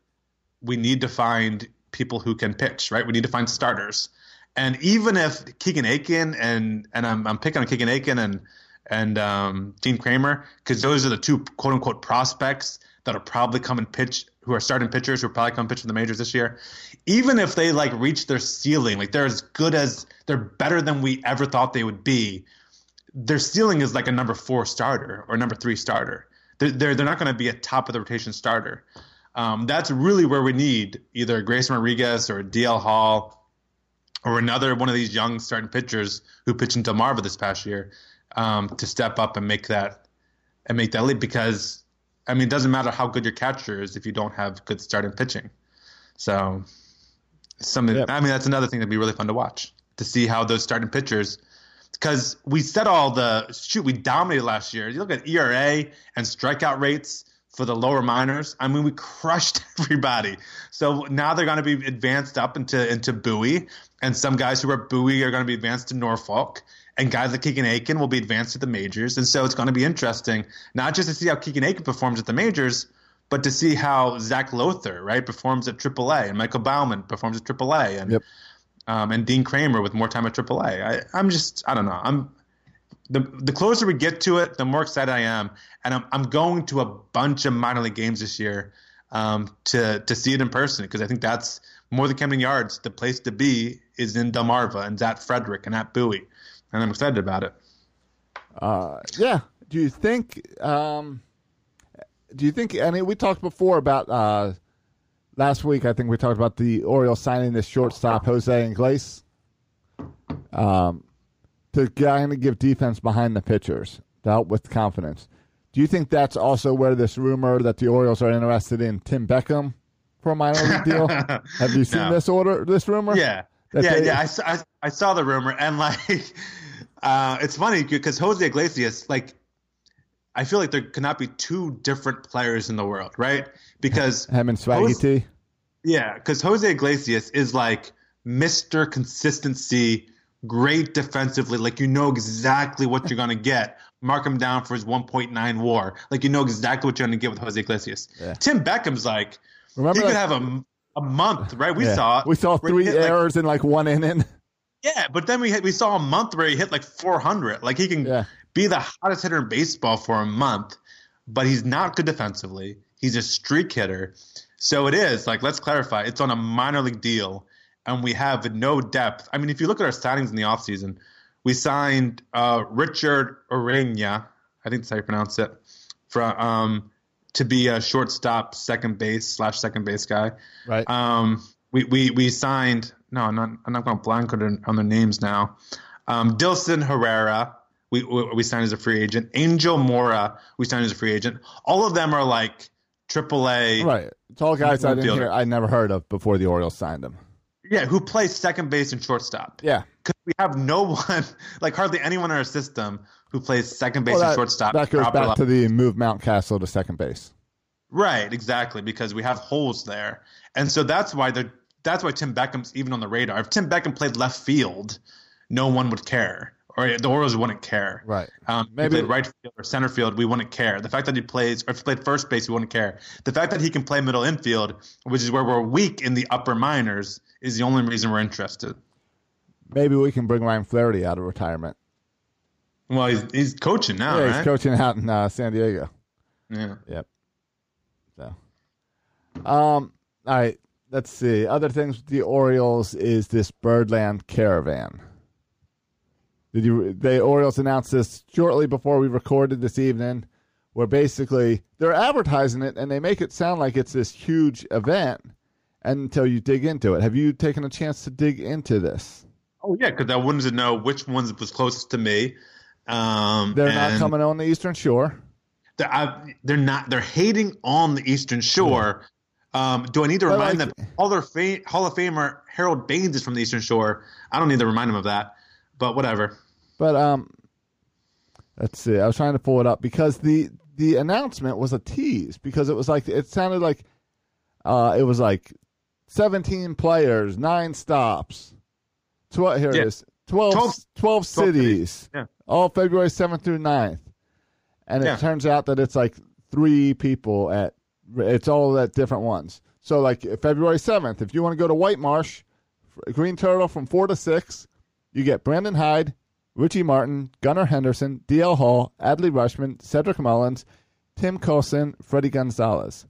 we need to find people who can pitch, right? We need to find starters. And even if Keegan Akin and and I'm I'm picking on Keegan Akin and and um, Dean Kremer because those are the two quote unquote prospects that are probably coming pitch who are starting pitchers who are probably coming pitch for the majors this year. Even if they like reach their ceiling, like they're as good as they're better than we ever thought they would be. Their ceiling is like a number four starter or number three starter. They're they're, they're not going to be a top of the rotation starter. Um, that's really where we need either Grayson Rodriguez or DL Hall or another one of these young starting pitchers who pitched in Delmarva this past year. um, to step up and make that and make that leap because I mean it doesn't matter how good your catcher is if you don't have good starting pitching. So something Yep. I mean that's another thing that'd be really fun to watch to see how those starting pitchers because we said all the shoot we dominated last year. You look at ERA and strikeout rates for the lower minors. I mean we crushed [LAUGHS] everybody. So now they're going to be advanced up into into Bowie, and some guys who are Bowie are going to be advanced to Norfolk, and guys like Keegan Akin will be advanced to the majors. And so it's going to be interesting not just to see how Keegan Akin performs at the majors, but to see how Zac Lowther right performs at AAA, and Michael Baumann performs at AAA, and Yep. um, and Dean Kremer with more time at AAA. I, I'm just I don't know. I'm the the closer we get to it, the more excited I am, and I'm I'm going to a bunch of minor league games this year um, to to see it in person because I think that's more than Camden Yards. The place to be is in Delmarva and at Frederick and at Bowie, and I'm excited about it. Uh, yeah. Do you think? Um, do you think? I mean, we talked before about uh, last week. I think we talked about the Orioles signing this shortstop Jose Iglesias, um, to kind of give defense behind the pitchers, to help with confidence. Do you think that's also where this rumor that the Orioles are interested in Tim Beckham for a minor league deal? [LAUGHS] Have you seen No. this order? This rumor? Yeah, yeah, yeah. I, saw- I, I saw the rumor, and like, [LAUGHS] uh, it's funny because Jose Iglesias, like, I feel like there cannot be two different players in the world, right? Because [LAUGHS] Him and Swaggy Jose- T. Yeah, because Jose Iglesias is like Mr. Consistency, great defensively. Like you know exactly what you're gonna get. Mark him down for his 1.9 WAR. Like you know exactly what you're gonna get with Jose Iglesias. Yeah. Tim Beckham's like Remember he could have a, a month, right? We Yeah. saw. We saw three hit, like- errors in like one inning. yeah, but then we hit, we saw a month where he hit like 400. Like he can Yeah. be the hottest hitter in baseball for a month, but he's not good defensively. He's a streak hitter. So it is like let's clarify. It's on a minor league deal, and we have no depth. I mean, if you look at our signings in the offseason, we signed uh, Richard Urena, I think that's how you pronounce it, from um, to be a shortstop, second base slash second base guy. Right. Um, we, we, we signed, no, I'm not, I'm not going to blank on their, names now. Um, Dilson Herrera, we, we, we signed as a free agent. Angel Mora, we signed as a free agent. All of them are like AAA. Right. Tall guys I didn't hear, I never heard of before the Orioles signed them. Yeah, who plays second base and shortstop. Yeah. Because we have no one, [LAUGHS] like hardly anyone in our system who plays second base Well, and shortstop. that goes back to the move Mountcastle to second base. Right, exactly, because we have holes there, and so that's why they're that's why Tim Beckham's even on the radar. If Tim Beckham played left field, no one would care, or the Orioles wouldn't care. Right. Um, Maybe- right field or center field, we wouldn't care. The fact that he plays, or if he played first base, we wouldn't care. The fact that he can play middle infield, which is where we're weak in the upper minors, is the only reason we're interested. Maybe we can bring Ryan Flaherty out of retirement. Well, he's he's coaching now, yeah, right? he's coaching out in uh, San Diego. yeah. Yep. So, um, all right. Let's see. Other things with the Orioles is this Birdland Caravan. Did you? The Orioles announced this shortly before we recorded this evening, where basically they're advertising it and they make it sound like it's this huge event until you dig into it. Have you taken a chance to dig into this? Oh yeah, because I wanted to know which ones was closest to me. Um, They're not coming on the Eastern Shore. They're, I, they're not. They're hating on the Eastern Shore. Um, do I need to But, remind like- them? Hall of, Fame, Hall of Famer Harold Baines is from the Eastern Shore. I don't need to remind him of that. But whatever. But um, let's see. I was trying to pull it up because the the announcement was a tease because it was like it sounded like uh, it was like seventeen players, nine stops. Twelve here Yeah. it is. 12, 12, 12 cities. cities. Yeah. All February seventh through 9th. And it turns out that it's like three people at it's all at different ones. So like February seventh, if you want to go to White Marsh, Green Turtle from four to six, you get Brandon Hyde, Richie Martin, Gunnar Henderson, D.L. Hall, Adley Rutschman, Cedric Mullins, Tim Coulson, Freddie Gonzalez.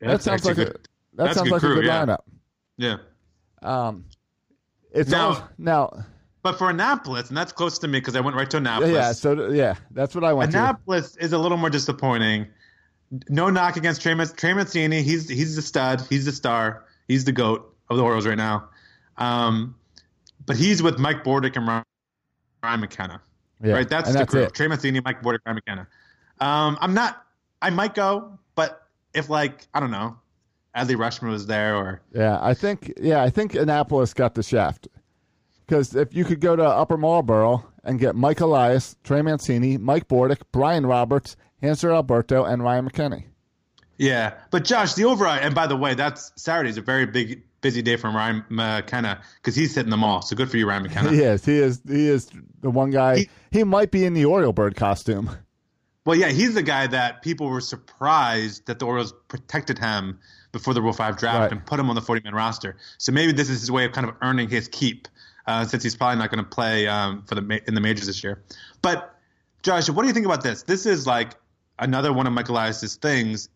Yeah, that sounds like a good. That that's sounds like a good yeah. lineup. Yeah. Um, it's Now- all now. But for Annapolis, and that's close to me because I went right to Annapolis. Yeah, so yeah, that's what I went to. Annapolis is a little more disappointing. No knock against Trey, Trey Mancini. He's he's the stud. He's the star. He's the goat of the Orioles right now. Um, but he's with Mike Bordick and Ryan McKenna. Yeah, right? That's and the that's crew. it. Trey Mancini, Mike Bordick, Ryan McKenna. Um, I'm not. I might go, but if like I don't know, Adley Rutschman was there, or Yeah, I think yeah, I think Annapolis got the shaft. Because if you could go to Upper Marlboro and get Mike Elias, Trey Mancini, Mike Bordick, Brian Roberts, Hanser Alberto, and Ryan McKenna. yeah. But Josh, the overall, and by the way, that's Saturday's a very big busy day for Ryan McKenna because he's hitting them all. So good for you, Ryan [LAUGHS] McKenna. He is. He is. He is the one guy. He, He- might be in the Oriole bird costume. Well, yeah, he's the guy that people were surprised that the Orioles protected him before the Rule 5 draft Right. and put him on the 40 man roster. So maybe this is his way of kind of earning his keep uh, since he's probably not going to play um, for the in the majors this year. But, Josh, what do you think about this? This is like another one of Michael Elias's things.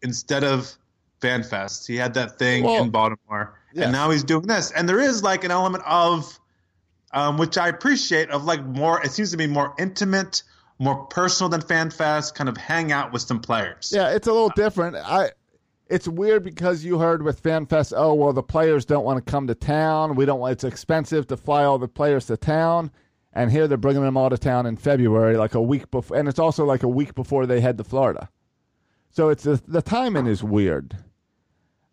Instead of FanFest, he had that thing Well, in Baltimore, yes. and now he's doing this. And there is like an element of um, which I appreciate of like more. It seems to be more intimate, more personal than FanFest. Kind of hang out with some players. Yeah, it's a little different. I. It's weird because you heard with FanFest, oh well, the players don't want to come to town. We don't. want It's expensive to fly all the players to town, and here they're bringing them all to town in February, like a week before, and it's also like a week before they head to Florida. So it's the, the timing is weird.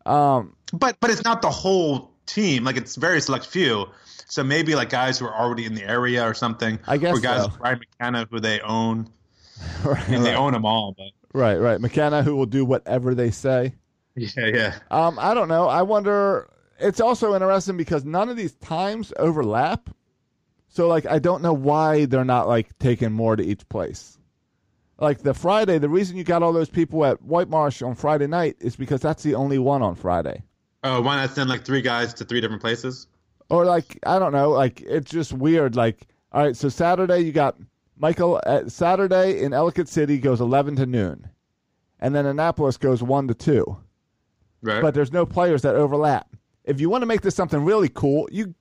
Um, but but it's not the whole team. Like it's very select few. So maybe like guys who are already in the area or something. I guess or guys so. like Ryan McKenna who they own. [LAUGHS] right, mean, they own them all, but right, right. McKenna, who will do whatever they say. [LAUGHS] yeah, yeah. Um, I don't know. I wonder. It's also interesting because none of these times overlap. So, like, I don't know why they're not like taking more to each place. Like the Friday, the reason you got all those people at White Marsh on Friday night is because that's the only one on Friday. Oh, why not send like three guys to three different places? Or like, I don't know. Like, it's just weird. Like, all right, so Saturday you got Michael. Uh, Saturday in Ellicott City goes eleven to noon, and then Annapolis goes one to two. Right. but there's no players that overlap. If you want to make this something really cool, you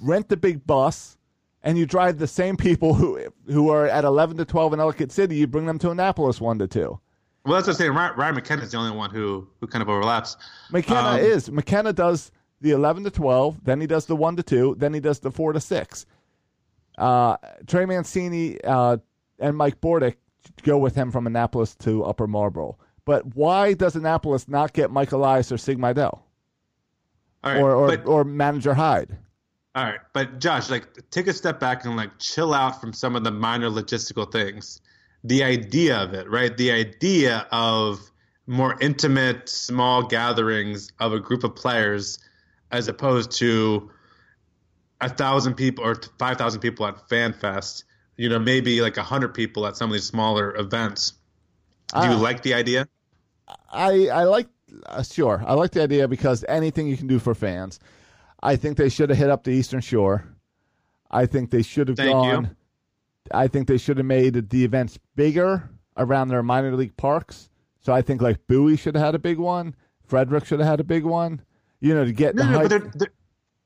rent the big bus and you drive the same people who who are at 11 to 12 in Ellicott City. You bring them to Annapolis one to two. well, that's what I'm saying. Ryan, McKenna is the only one who who kind of overlaps. McKenna Um, is McKenna does the 11 to 12, then he does the one to two, then he does the four to six. Uh, Trey Mancini uh, and Mike Bordick go with him from Annapolis to Upper Marlboro. But why does Annapolis not get Mike Elias or Sig Mejdal right, or or, but, or manager Hyde? All right, but Josh, like, take a step back and like chill out from some of the minor logistical things. The idea of it, right? The idea of more intimate, small gatherings of a group of players, as opposed to a thousand people or five thousand people at FanFest. You know, maybe like a hundred people at some of these smaller events. Do you Ah. like the idea? I I like uh, sure I like the idea because anything you can do for fans. I think they should have hit up the Eastern Shore. I think they should have Thank gone. you. I think they should have made the events bigger around their minor league parks. So I think like Bowie should have had a big one. Frederick should have had a big one. You know, to get No, the no, but they're, they're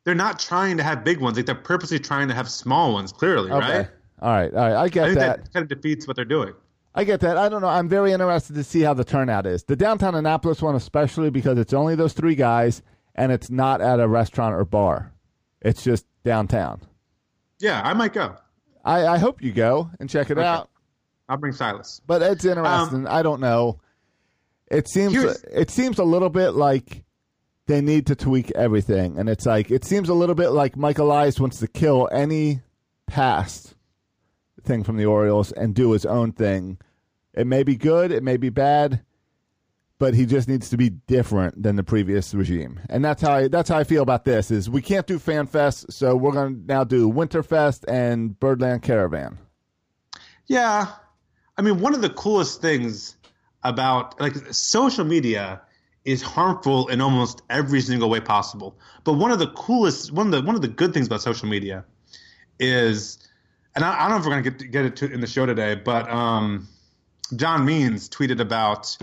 they're not trying to have big ones. Like they're purposely trying to have small ones. Clearly, okay. right? All right. All right. I get I think that. that kind of defeats what they're doing. I get that. I don't know. I'm very interested to see how the turnout is. The downtown Annapolis one, especially because it's only those three guys and it's not at a restaurant or bar. It's just downtown. Yeah, I might go. I, I hope you go and check it Okay. out. I'll bring Silas. But it's interesting. Um, I don't know. It seems it seems a little bit like they need to tweak everything, and it's like it seems a little bit like Michael Elias wants to kill any past thing from the Orioles and do his own thing. It may be good, it may be bad, but he just needs to be different than the previous regime, and that's how I, that's how I feel about this. Is we can't do FanFest, so we're going to now do Winterfest and Birdland Caravan. Yeah, I mean, one of the coolest things about like social media is harmful in almost every single way possible. But one of the coolest, one of the one of the good things about social media is, and I, I don't know if we're gonna get get it to, in the show today, but um, John Means tweeted about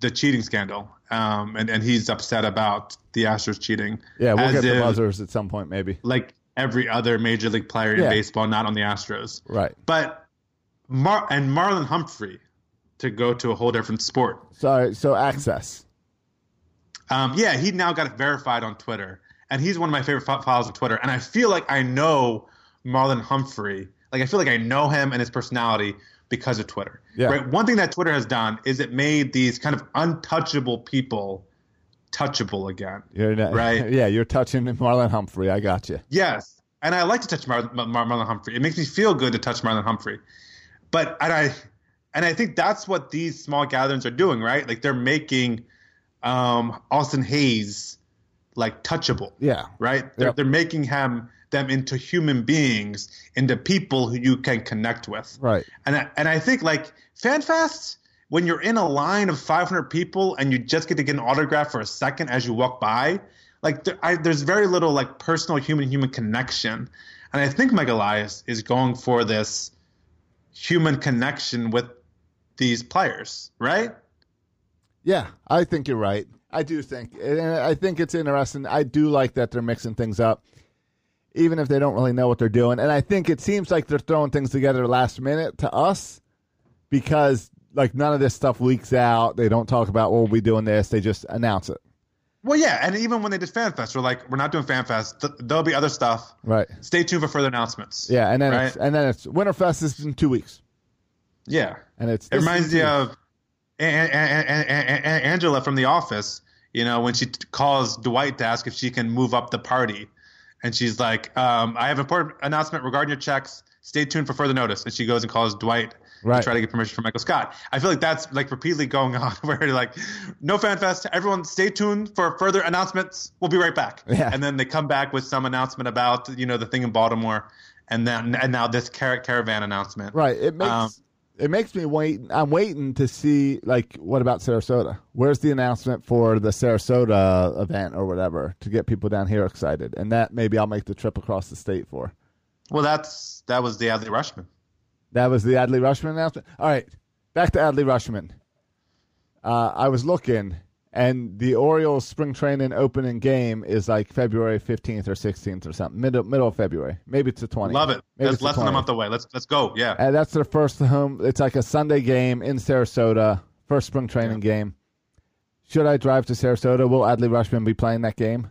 the cheating scandal, um, and and he's upset about the Astros cheating. Yeah, we'll get the if, buzzers at some point, maybe. Like every other major league player in Yeah. baseball, not on the Astros. Right. But Mar- and Marlon Humphrey to go to a whole different sport. Sorry, so access. Um, yeah, he now got it verified on Twitter, and he's one of my favorite followers on Twitter. And I feel like I know Marlon Humphrey Like I feel like I know him and his personality because of Twitter. Yeah. Right. One thing that Twitter has done is it made these kind of untouchable people touchable again. You're not, Right. [LAUGHS] Yeah, you're touching Marlon Humphrey. I got you. Yes, and I like to touch Mar- Mar- Marlon Humphrey. It makes me feel good to touch Marlon Humphrey. But and I and I think that's what these small gatherings are doing, right? Like they're making um, Austin Hays like touchable, Yeah. right? They're, Yep. they're making him them into human beings, into people who you can connect with. Right. And I, and I think like FanFest, when you're in a line of 500 people and you just get to get an autograph for a second as you walk by, like there, I, there's very little like personal human human connection. And I think Mike Elias is going for this human connection with these players, right? Yeah, I think you're right. I do think, and I think it's interesting. I do like that they're mixing things up, even if they don't really know what they're doing. And I think it seems like they're throwing things together last minute to us because, like, none of this stuff leaks out. They don't talk about, well, we'll be doing this. They just announce it. Well, yeah, and even when they did FanFest, we're like, we're not doing FanFest. Th- there'll be other stuff. Right. Stay tuned for further announcements. Yeah, and then right? it's, and then it's Winterfest is in two weeks, yeah. and it's It reminds me of Angela from The Office. You know, when she t- calls Dwight to ask if she can move up the party, and she's like, um, "I have an important announcement regarding your checks. Stay tuned for further notice." And she goes and calls Dwight Right. to try to get permission from Michael Scott. I feel like that's like repeatedly going [LAUGHS] on, where you're like, "No fan fest. Everyone, stay tuned for further announcements. We'll be right back." Yeah. And then they come back with some announcement about you know the thing in Baltimore, and then and now this car- caravan announcement. Right. It makes Um, it makes me wait. I'm waiting to see like what about Sarasota? Where's the announcement for the Sarasota event or whatever to get people down here excited? And that maybe I'll make the trip across the state for. Well, that's that was the Adley Rutschman. That was the Adley Rutschman announcement. All right, back to Adley Rushman. Uh, I was looking, and the Orioles spring training opening game is like February 15th or 16th or something, middle middle of February. Maybe it's the 20th. Love it. Maybe That's it's less than a month away. Let's let's go. Yeah. And that's their first home. It's like a Sunday game in Sarasota, first spring training game. Should I drive to Sarasota? Will Adley Rutschman be playing that game?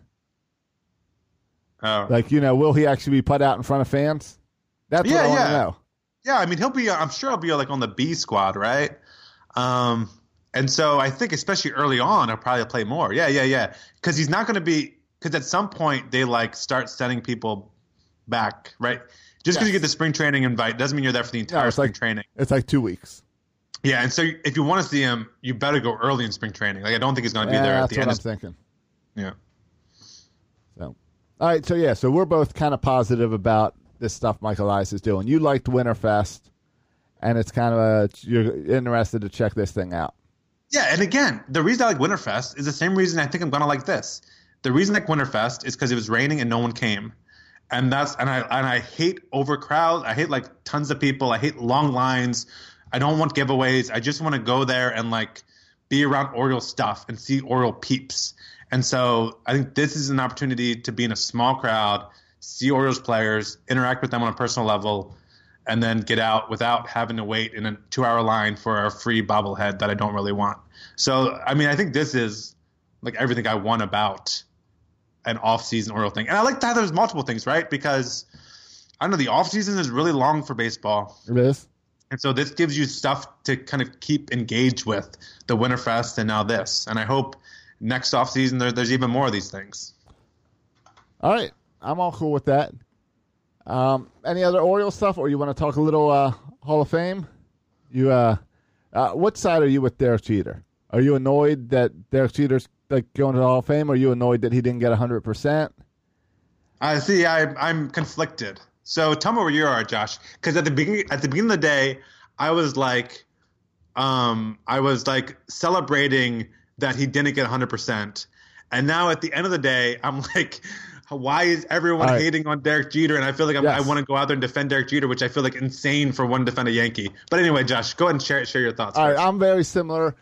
Oh. Like, you know, will he actually be put out in front of fans? That's Yeah, what I want to know. yeah, I mean, he'll be. I'm sure he'll be like on the B squad, right? Um, and so I think especially early on, I'll probably play more. Yeah, yeah, yeah. Because he's not going to be. Because at some point they like start sending people back, right? Just because you get the spring training invite doesn't mean you're there for the entire it's spring like training. It's like two weeks. Yeah, and so if you want to see him, you better go early in spring training. Like I don't think he's going to be Yeah, there at the end. that's what. I'm thinking. yeah. So, all right. So yeah, so we're both kind of positive about this stuff Michael Elias is doing. You liked Winterfest, and it's kind of a you're interested to check this thing out. Yeah, and again, the reason I like Winterfest is the same reason I think I'm gonna like this. The reason I like Winterfest is because it was raining and no one came, and that's and I and I hate overcrowd. I hate like tons of people. I hate long lines. I don't want giveaways. I just want to go there and like be around Oriole stuff and see Oriole peeps. And so I think this is an opportunity to be in a small crowd, see Orioles players, interact with them on a personal level, and then get out without having to wait in a two hour line for a free bobblehead that I don't really want. So, I mean, I think this is like everything I want about an off season Oriole thing. And I like that there's multiple things, right? Because I don't know, the off season is really long for baseball. It is. And so this gives you stuff to kind of keep engaged with the Winterfest and now this. And I hope next off season there, there's even more of these things. All right, I'm all cool with that. Um, any other Oriole stuff, or you want to talk a little uh, Hall of Fame? You, uh, uh, what side are you with Derek Jeter? Are you annoyed that Derek Jeter's like going to the Hall of Fame? Or are you annoyed that he didn't get hundred percent? I see. I, I'm conflicted. So tell me where you are, Josh. Because at the beginning, at the beginning of the day, I was like, um, I was like celebrating that he didn't get 100, percent and now at the end of the day, I'm [LAUGHS] like, why is everyone right. hating on Derek Jeter? And I feel like I'm, Yes. I want to go out there and defend Derek Jeter, which I feel like insane for one to defend a Yankee. But anyway, Josh, go ahead and share share your thoughts. All right. I'm very similar.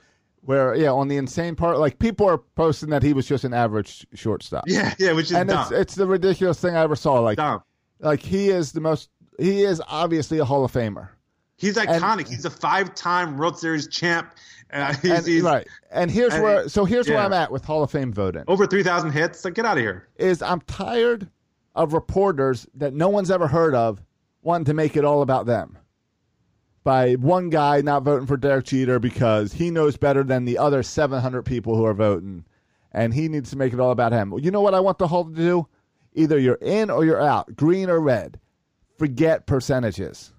Where yeah, on the insane part, like people are posting that he was just an average shortstop. yeah, yeah, which is and dumb. it's it's the ridiculous thing I ever saw. Like dumb. like he is the most. He is obviously a Hall of Famer. He's iconic. he's a five-time World Series champ. Uh, he's, And, he's right. And here's and- where so here's where. I'm at with Hall of Fame voting. over 3,000 hits. Like, get out of here. Is I'm tired of reporters that no one's ever heard of wanting to make it all about them by one guy not voting for Derek Jeter because he knows better than the other 700 people who are voting, and he needs to make it all about him. You know what I want the Hall to do? Either you're in or you're out, green or red. Forget percentages.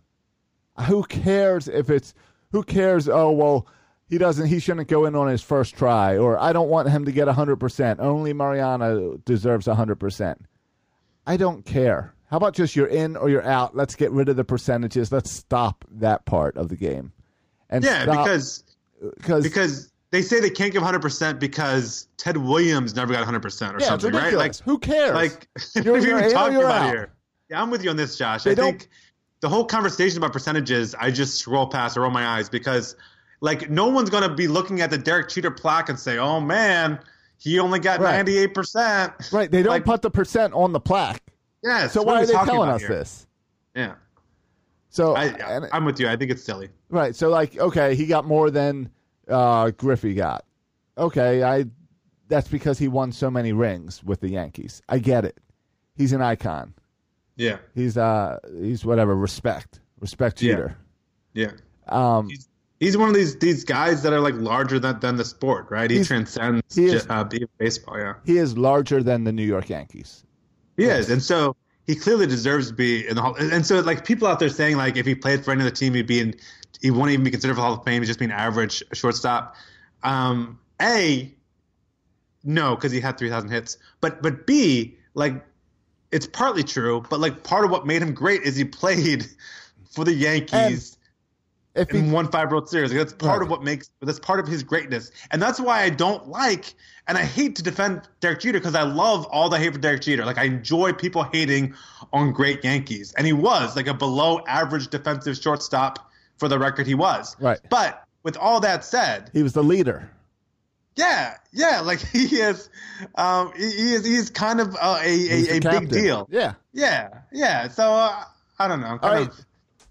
Who cares if it's who cares? Oh well, he doesn't. He shouldn't go in on his first try, or I don't want him to get hundred percent. Only Mariano deserves hundred percent. I don't care. How about just you're in or you're out? Let's get rid of the percentages. Let's stop that part of the game. And Yeah, stop- because uh, because because they say they can't give 100% because Ted Williams never got 100% or yeah, something, right? ridiculous. Like Who cares? like [LAUGHS] You're- you're even talking about out. here? Yeah, I'm with you on this, Josh. They I think the whole conversation about percentages, I just scroll past or roll my eyes because like no one's gonna be looking at the Derek Cheater plaque and say, "Oh man, he only got 98%." right? They don't like- put the percent on the plaque. Yeah. So why are they telling us here? this? Yeah. So I, and- I'm with you. I think it's silly. Right. So like, okay, he got more than uh, Griffey got. Okay, I. That's because he won so many rings with the Yankees. I get it. He's an icon. Yeah. He's uh he's whatever respect respect Yeah. Jeter. Yeah. Um, He's, he's one of these these guys that are like larger than, than the sport, right? He transcends he is- uh, baseball. Yeah, he is larger than the New York Yankees. He is, and so he clearly deserves to be in the hall. And and so, like people out there saying, like if he played for any other team, he'd be in. He wouldn't even be considered for Hall of Fame. He'd just be an average shortstop. Um, a, no, because he had three thousand hits. But but B, like it's partly true. But like part of what made him great is he played [LAUGHS] for the Yankees. If and won five World Series. Like, that's part Right. of what makes that's part of his greatness, and that's why I don't like and I hate to defend Derek Jeter because I love all the hate for Derek Jeter. Like I enjoy people hating on great Yankees, and he was like a below average defensive shortstop for the record. He was Right. but with all that said, he was the leader. yeah, yeah, like [LAUGHS] he is, um, he, he is he's kind of uh, a a, a big deal. Yeah. Yeah, yeah. So uh, I don't know. I'm kind right. of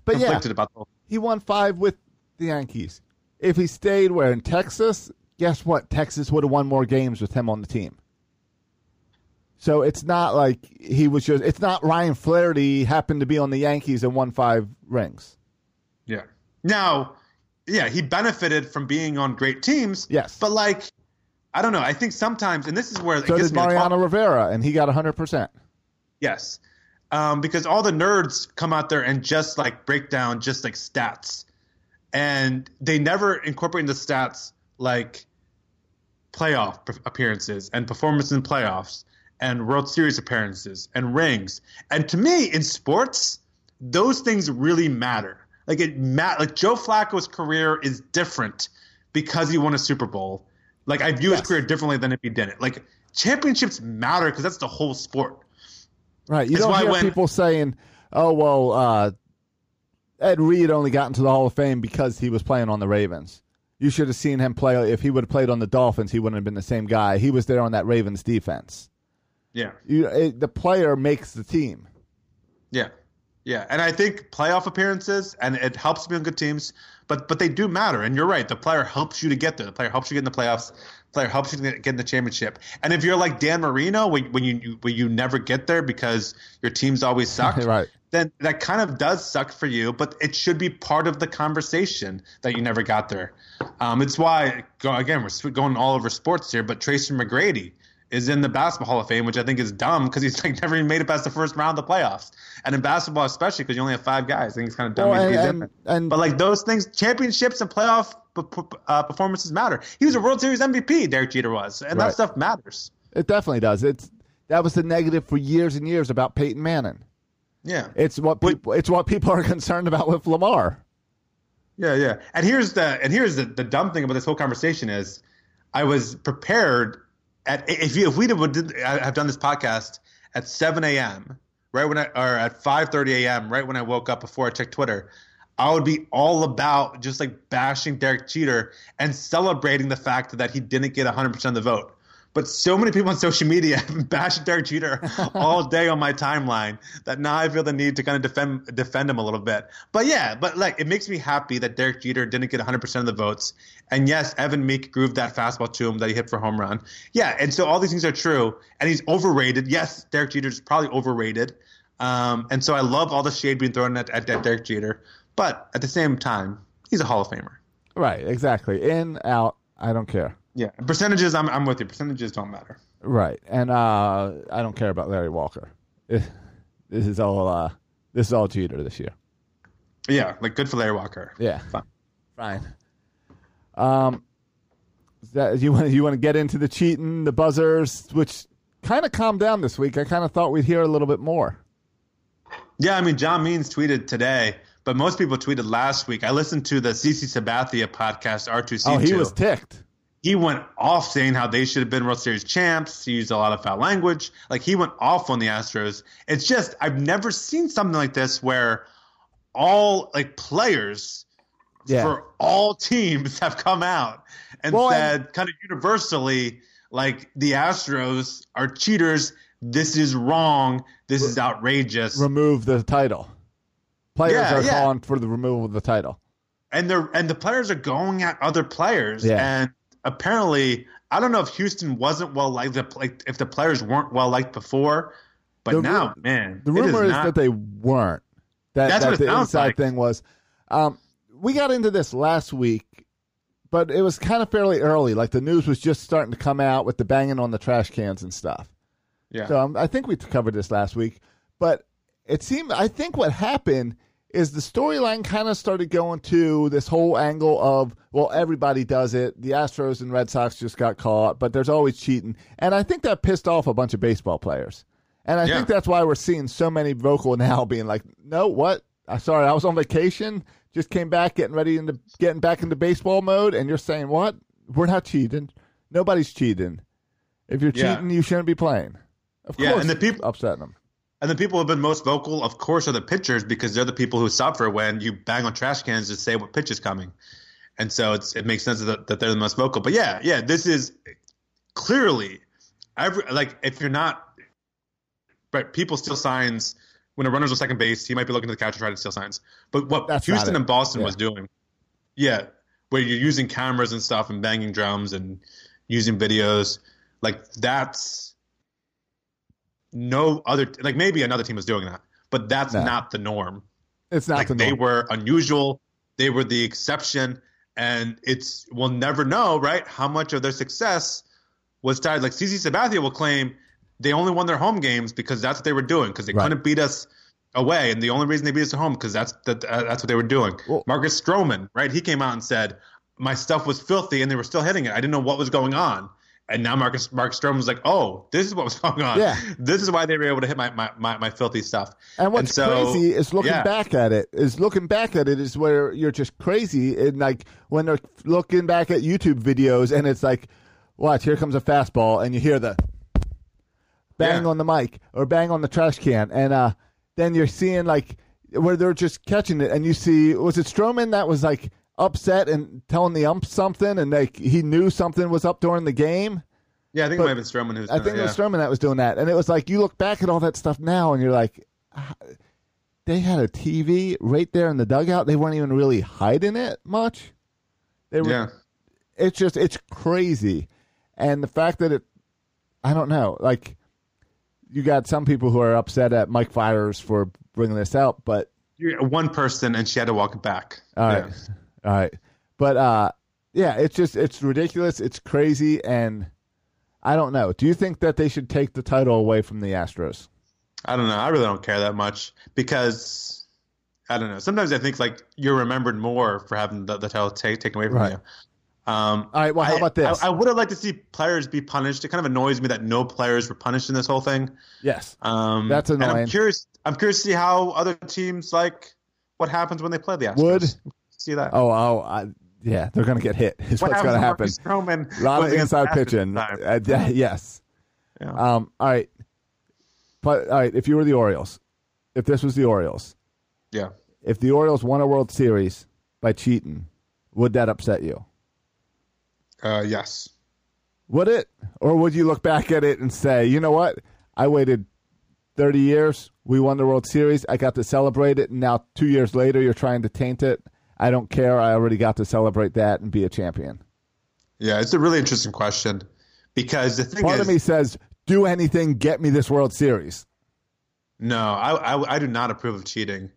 But yeah, about the whole he won five with the Yankees. If he stayed where in Texas, guess what? Texas would have won more games with him on the team. So it's not like he was just. It's not Ryan Flaherty happened to be on the Yankees and won five rings. Yeah. Now, yeah, he benefited from being on great teams. Yes. But like, I don't know. I think sometimes, and this is where it gets did Mariano Rivera, and he got hundred percent. Yes. Um, because all the nerds come out there and just like break down just like stats. And they never incorporate the stats like playoff appearances and performance in playoffs and World Series appearances and rings. And to me, in sports, those things really matter. Like it mat like Joe Flacco's career is different because he won a Super Bowl. Like I view Yes. his career differently than if he didn't. Like championships matter because that's the whole sport. Right. You don't hear when- people saying, "Oh well, uh, Ed Reed only got into the Hall of Fame because he was playing on the Ravens." You should have seen him play. If he would have played on the Dolphins, he wouldn't have been the same guy. He was there on that Ravens defense. Yeah. You, it, the player makes the team. Yeah, yeah, and I think playoff appearances and it helps to be on good teams, but but they do matter. And you're right, the player helps you to get there. The player helps you get in the playoffs. Player helps you get in the championship. And if you're like Dan Marino, when, when you you- when you never get there because your team's always [LAUGHS] sucked, Right. Then that kind of does suck for you, but it should be part of the conversation that you never got there. Um, it's why again we're going all over sports here, but Tracy McGrady is in the basketball Hall of Fame, which I think is dumb because he's like never even made it past the first round of the playoffs, and in basketball especially because you only have five guys. I think it's kind of dumb. Well, he's- he's and- and- but like those things, championships and playoff uh, performances matter. He was a World Series MVP. Derek Jeter was, and Right. that stuff matters. It definitely does. It's that was the negative for years and years about Peyton Manning. Yeah. It's what people. It's what people are [LAUGHS] concerned about with Lamar. Yeah, yeah. And here's the and here's the, the dumb thing about this whole conversation is I was prepared at if you if we would have done this podcast at 7 a.m. right when I or at 5:30 a.m. right when I woke up before I checked Twitter, I would be all about just like bashing Derek Jeter and celebrating the fact that he didn't get 100% of the vote. But so many people on social media [LAUGHS] have been bashing Derek Jeter [LAUGHS] all day on my timeline that now I feel the need to kind of defend defend him a little bit. But yeah, but like it makes me happy that Derek Jeter didn't get 100% of the votes. And yes, Evan Meek grooved that fastball to him that he hit for home run. Yeah, and so all these things are true. And he's overrated. Yes, Derek Jeter is probably overrated. Um, and so I love all the shade being thrown at, at, at Derek Jeter. But at the same time, he's a Hall of Famer. Right, exactly. In, out, I don't care. Yeah. Percentages, I'm, I'm with you. Percentages don't matter. Right, and uh, I don't care about Larry Walker. This is all uh, this is all Jeter this year. Yeah. Like, good for Larry Walker. Yeah, Fine. fine. Um, that, you want you want to get into the cheating, the buzzers, which kind of calmed down this week. I kind of thought we'd hear a little bit more. Yeah, I mean, John Means tweeted today, but most people tweeted last week. I listened to the CC Sabathia podcast, R2C2. Oh, he was ticked. He went off saying how they should have been World Series champs. He used a lot of foul language. Like he went off on the Astros. It's just I've never seen something like this where all like players Yeah. for all teams [LAUGHS] have come out and Well, said kind of universally like the Astros are cheaters. This is wrong. This is outrageous. Remove the title. Players Yeah, are yeah. calling for the removal of the title. and they're and the players are going at other players Yeah. and apparently i don't know if houston wasn't well liked like if the players weren't well liked before but The now man The rumor is, not- that they weren't. That, That's that what the inside like. thing was. Um, we got into this last week, but it was kind of fairly early. Like the news was just starting to come out with the banging on the trash cans and stuff. yeah So um, I think we covered this last week, but it seemed I think what happened is the storyline kind of started going to this whole angle of well everybody does it. The Astros and Red Sox just got caught, but there's always cheating, and I think that pissed off a bunch of baseball players. And I Yeah. think that's why we're seeing so many vocal now [LAUGHS] being like, "No, what? I'm sorry, I was on vacation, just came back, getting ready into getting back into baseball mode, and you're saying what? We're not cheating. Nobody's cheating. If you're Yeah. cheating, you shouldn't be playing." Of Yeah, course, and the people upsetting them. And the people who have been most vocal of course are the pitchers because they're the people who suffer when you bang on trash cans to say what pitch is coming. And so it's it makes sense that, that they're the most vocal. But yeah yeah this is clearly every like if you're not but people steal signs. When a runner's on second base he might be looking to the catcher trying to steal signs. But what That's houston and boston Yeah. was doing yeah where you're using cameras and stuff and banging drums and using videos like that's no other like maybe another team was doing that but that's No. not the norm. It's not like the they were unusual. They were the exception and it's we'll never know right how much of their success was tied like CC Sabathia will claim they only won their home games because that's what they were doing because they Right. couldn't beat us away and the only reason they beat us at home because that's that, uh, that's what they were doing. Well- Marcus Stroman right he came out and said my stuff was filthy and they were still hitting it. I didn't know what was going on and now Marcus Marcus Stroman was like oh this is what was [LAUGHS] going on Yeah. this is why they were able to hit my my, my, my filthy stuff And what's so, crazy is looking yeah. back at it. Is looking back at it is where you're just crazy. And like when they're looking back at YouTube videos, and it's like, watch, here comes a fastball, and you hear the bang Yeah. on the mic or bang on the trash can, and uh, then you're seeing like where they're just catching it, and you see was it Stroman that was like upset and telling the ump something, and like he knew something was up during the game. Yeah, I think But it might have been Stroman who's. I think it was Stroman that was doing that, and it was like you look back at all that stuff now, and you're like, they had a TV right there in the dugout. They weren't even really hiding it much. They were. Yeah, It's just it's crazy, and the fact that it, I don't know, like you got some people who are upset at Mike Fiers for bringing this out, but You're one person, and she had to walk it back. all right, Yeah. All right, but uh, yeah, it's just it's ridiculous, it's crazy, and I don't know. Do you think that they should take the title away from the Astros? I don't know. I really don't care that much because I don't know. Sometimes I think like you're remembered more for having the, the title take, taken away from Right. you. Um, All right, well, how I- about this? I, I would have liked to see players be punished. It kind of annoys me that no players were punished in this whole thing. Yes. Um, That's and annoying. I'm curious. I'm curious to see how other teams like what happens when they play the Astros. Would- see that? Oh, oh, I, yeah, they're going to get hit. [LAUGHS] Is what what's going to happen. Stroman A lot of inside pitching. at the time? Uh, yes. Yeah. Um. All right. But all right, if you were the Orioles, if this was the Orioles, yeah. if the Orioles won a World Series by cheating, would that upset you? Uh, yes. Would it, or would you look back at it and say, you know what, I waited thirty years, we won the World Series, I got to celebrate it, and now two years later, you're trying to taint it. I don't care. I already got to celebrate that and be a champion. Yeah, it's a really interesting question because the thing Part is, of me says, do anything, get me this World Series. No, I, I, I do not approve of cheating.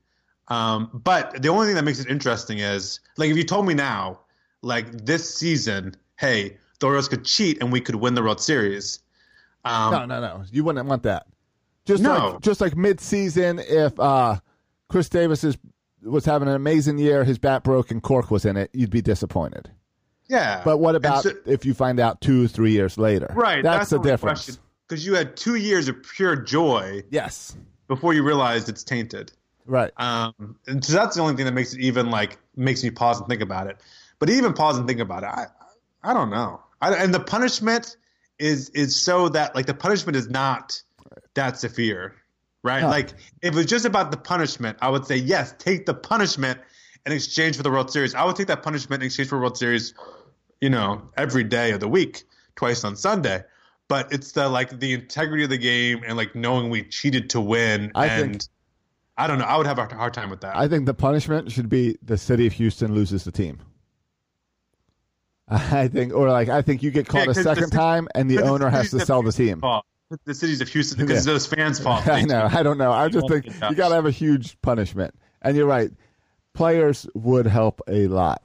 Um, but the only thing that makes it interesting is like if you told me now, like this season, hey, the Orioles could cheat and we could win the World Series. Um, no, no, no. You wouldn't want that. Just No. like just like mid-season, if uh, Chris Davis is, was having an amazing year, his bat broke and Cork was in it, you'd be disappointed. Yeah. But what about so- if you find out two, three years later? right? That's, the only difference. Because you had two years of pure joy Yes. before you realized it's tainted. Right. Um, and so that's the only thing that makes it even like makes me pause and think about it. But even pause and think about it, I I don't know. I, and the punishment is is so that like the punishment is not that severe, right? No. Like if it was just about the punishment, I would say yes, take the punishment in exchange for the World Series. I would take that punishment in exchange for World Series, you know, every day of the week, twice on Sunday. But it's the like the integrity of the game and like knowing we cheated to win I and. think- I don't know. I would have a hard time with that. I think the punishment should be the city of Houston loses the team. [LAUGHS] I think, or like, I think you get caught Yeah, a the second city- time, and the owner has to sell the team. fault. The cities of Houston because Yeah. those fans' fault. [LAUGHS] I know. I don't know. I just think you got to have a huge punishment. And you're right. Players would help a lot.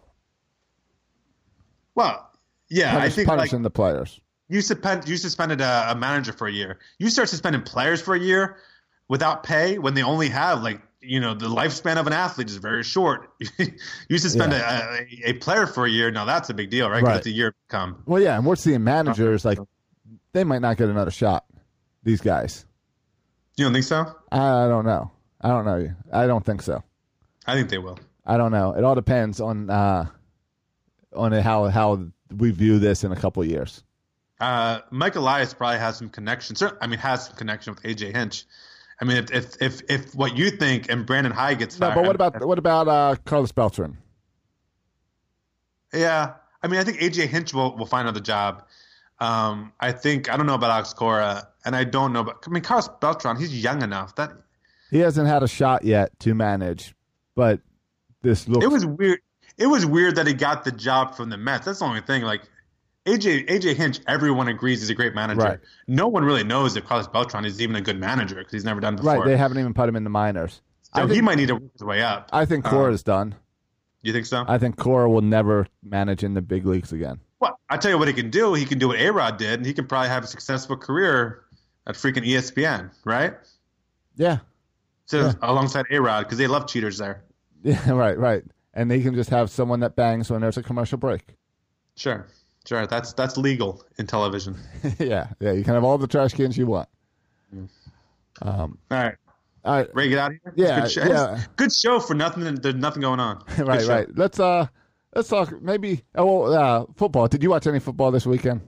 Well, yeah, I Punish, think like punishing the players. you suspend you suspended a, a manager for a year. You start suspending players for a year without pay when they only have like you know the lifespan of an athlete is very short. [LAUGHS] you suspend a, a, a player for a year. Now that's a big deal, right? 'Cause Right. it's a year come. Well, yeah, and we're seeing managers like they might not get another shot. These guys. You don't think so? I don't know. I don't know. I don't think so. I think they will. I don't know. It all depends on uh, on how how we view this in a couple of years. Uh, Mike Elias probably has some connection. I mean, has some connection with AJ Hinch. I mean, if if if, if what you think and Brandon Hyde gets No, fired, but what about what about uh, Carlos Beltran? Yeah, I mean, I think AJ Hinch will, will find another job. Um, I think I don't know about Alex Cora, and I don't know But I mean, Carlos Beltran, he's young enough that He hasn't had a shot yet to manage, but this looks. it was weird. It was weird that he got the job from the Mets. That's the only thing. Like AJ AJ Hinch, everyone agrees he's a great manager. Right. No one really knows if Carlos Beltran is even a good manager because he's never done before. right. They haven't even put him in the minors. so he might need to work his way up. I think Um, Cora's done. you think so? I think Cora will never manage in the big leagues again. Well, I tell you what he can do. He can do what A Rod did, and he can probably have a successful career at freaking ESPN, right? Yeah. So Yeah. alongside A Rod because they love cheaters there. [LAUGHS] Yeah. Right. Right. And they can just have someone that bangs when there's a commercial break. Sure, sure. That's that's legal in television. [LAUGHS] yeah. Yeah. You can have all the trash cans you want. All right, All right. ready to get out of here? Yeah, good show. yeah. [LAUGHS] Good show for nothing. There's nothing going on. Right. Right. Let's uh. Let's talk maybe oh well, uh, football. Did you watch any football this weekend?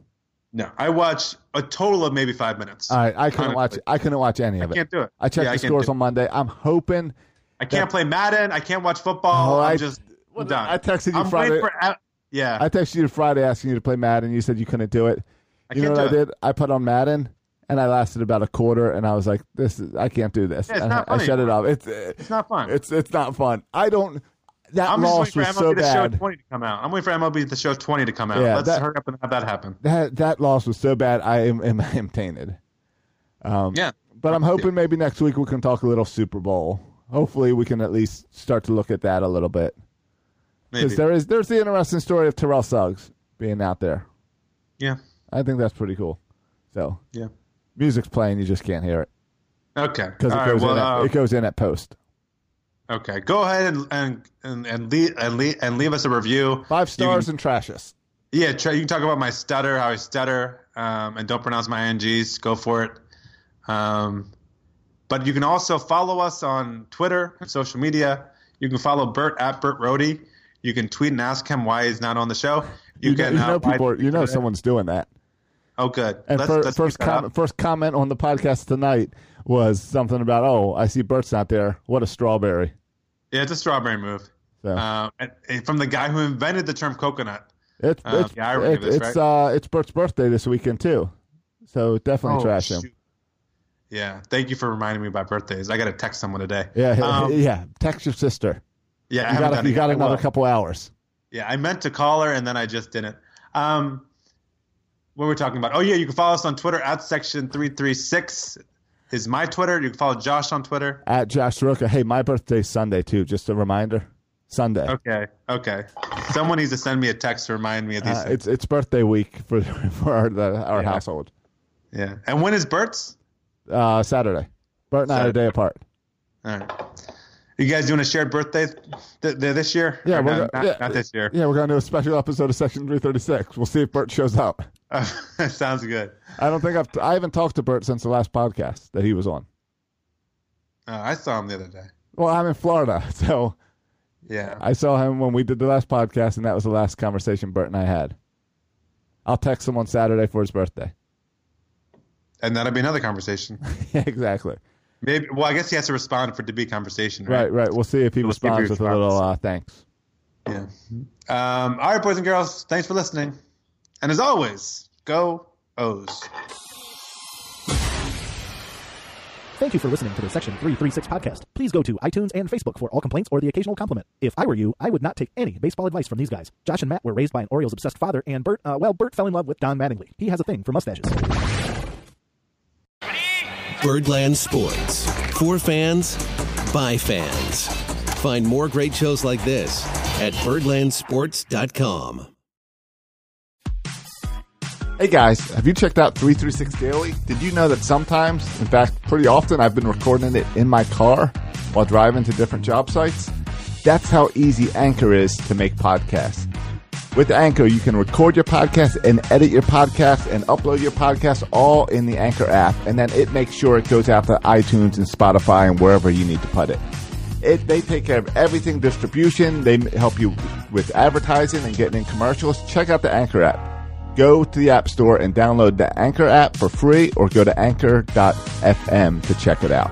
No, I watched a total of maybe five minutes. All right, I couldn't watch. Honestly. I couldn't watch any of it. I can't do it. I checked Yeah, the can't scores on Monday. I'm hoping. I can't play Madden. I can't watch football. I- I'm just I'm done. I texted you I'm Friday. for. Yeah, I texted you Friday asking you to play Madden. You said you couldn't do it. I You know what I did? I put on Madden, and I lasted about a quarter, and I was like, "This is I can't do this." Yeah, it's not I, I funny shut it off. It's it's not fun. it's it's not fun. I don't. That I'm just loss waiting was for so the Show bad. 20 to come out. I'm waiting for MLB the Show 20 to come out. Yeah, Let's that- hurry up and have that happen. That that loss was so bad. I am am, am tainted. Um, Yeah, But I'm hoping maybe next week we can talk a little Super Bowl. Hopefully, we can at least start to look at that a little bit. Because there is there's the interesting story of Terrell Suggs being out there. yeah, I think that's pretty cool. So yeah. music's playing, you just can't hear it Okay. because it goes right, in well, uh, it goes in at post. Okay, go ahead and and and and leave and leave, and leave us a review. Five stars can- and trashes. yeah, try, you can talk about my stutter, how I stutter, um, and don't pronounce my ngs. Go for it. Um, but you can also follow us on Twitter and social media. You can follow Bert at Bert Rohde. You can tweet and ask him why he's not on the show. You, You, know, you uh, know why- people. Are, you know someone's doing that. Oh, good. And Let's- fir- let's first comment, first comment on the podcast tonight was something about, "Oh, I see Bert's not there. What a strawberry." Yeah, it's a strawberry move. So Um, and from the guy who invented the term coconut. it's uh, it's of it's, this, it's uh it's Bert's birthday this weekend too. So definitely Oh, trash him. Yeah, thank you for reminding me about birthdays. I got to text someone today. Yeah, [LAUGHS] Um, yeah. Text your sister. yeah. You haven't got done you got another will. couple hours. Yeah, I meant to call her and then I just didn't. Um, what were we talking about? Oh yeah, you can follow us on Twitter at section three three six, is my Twitter. You can follow Josh on Twitter. At Josh Roca. Hey, my birthday's Sunday too. Just a reminder. Sunday. Okay, okay. Someone needs to send me a text to remind me of these. Uh, it's it's birthday week for [LAUGHS] for our the, our Yeah. household. Yeah. And when is Bert's? Uh, Saturday. Bert and I are a day apart. All right. You guys doing a shared birthday th- th- this year? Yeah, we're not, go- not, yeah. not this year. Yeah, we're gonna do a special episode of Section 336. We'll see if Bert shows up. [LAUGHS] Sounds good. I don't think I've I haven't talked to Bert since the last podcast that he was on. Uh, I saw him the other day. Well, I'm in Florida, [LAUGHS] so Yeah. I saw him when we did the last podcast, and that was the last conversation Bert and I had. I'll text him on Saturday for his birthday. and that'll be another conversation. [LAUGHS] yeah, exactly. Maybe. Well, I guess he has to respond for it to be conversation, Right, right? right. We'll see if he We'll see if he responds with a little uh, thanks. Yeah. Um, all right, boys and girls. Thanks for listening. And as always, go O's. Thank you for listening to the Section 336 podcast. Please go to iTunes and Facebook for all complaints or the occasional compliment. If I were you, I would not take any baseball advice from these guys. Josh and Matt were raised by an Orioles obsessed father, and Bert, uh, well, Bert fell in love with Don Mattingly. He has a thing for mustaches. Birdland Sports. For fans, by fans. Find more great shows like this at birdlandsports.com. Hey guys, have you checked out 336 Daily? Did you know that sometimes, in fact, pretty often, I've been recording it in my car while driving to different job sites? That's how easy Anchor is to make podcasts. With Anchor, you can record your podcast and edit your podcast and upload your podcast all in the Anchor app, and then it makes sure it goes out to iTunes and Spotify and wherever you need to put it. It, they take care of everything distribution. They help you with advertising and getting in commercials. Check out the Anchor app. Go to the App Store and download the Anchor app for free or go to anchor.fm to check it out.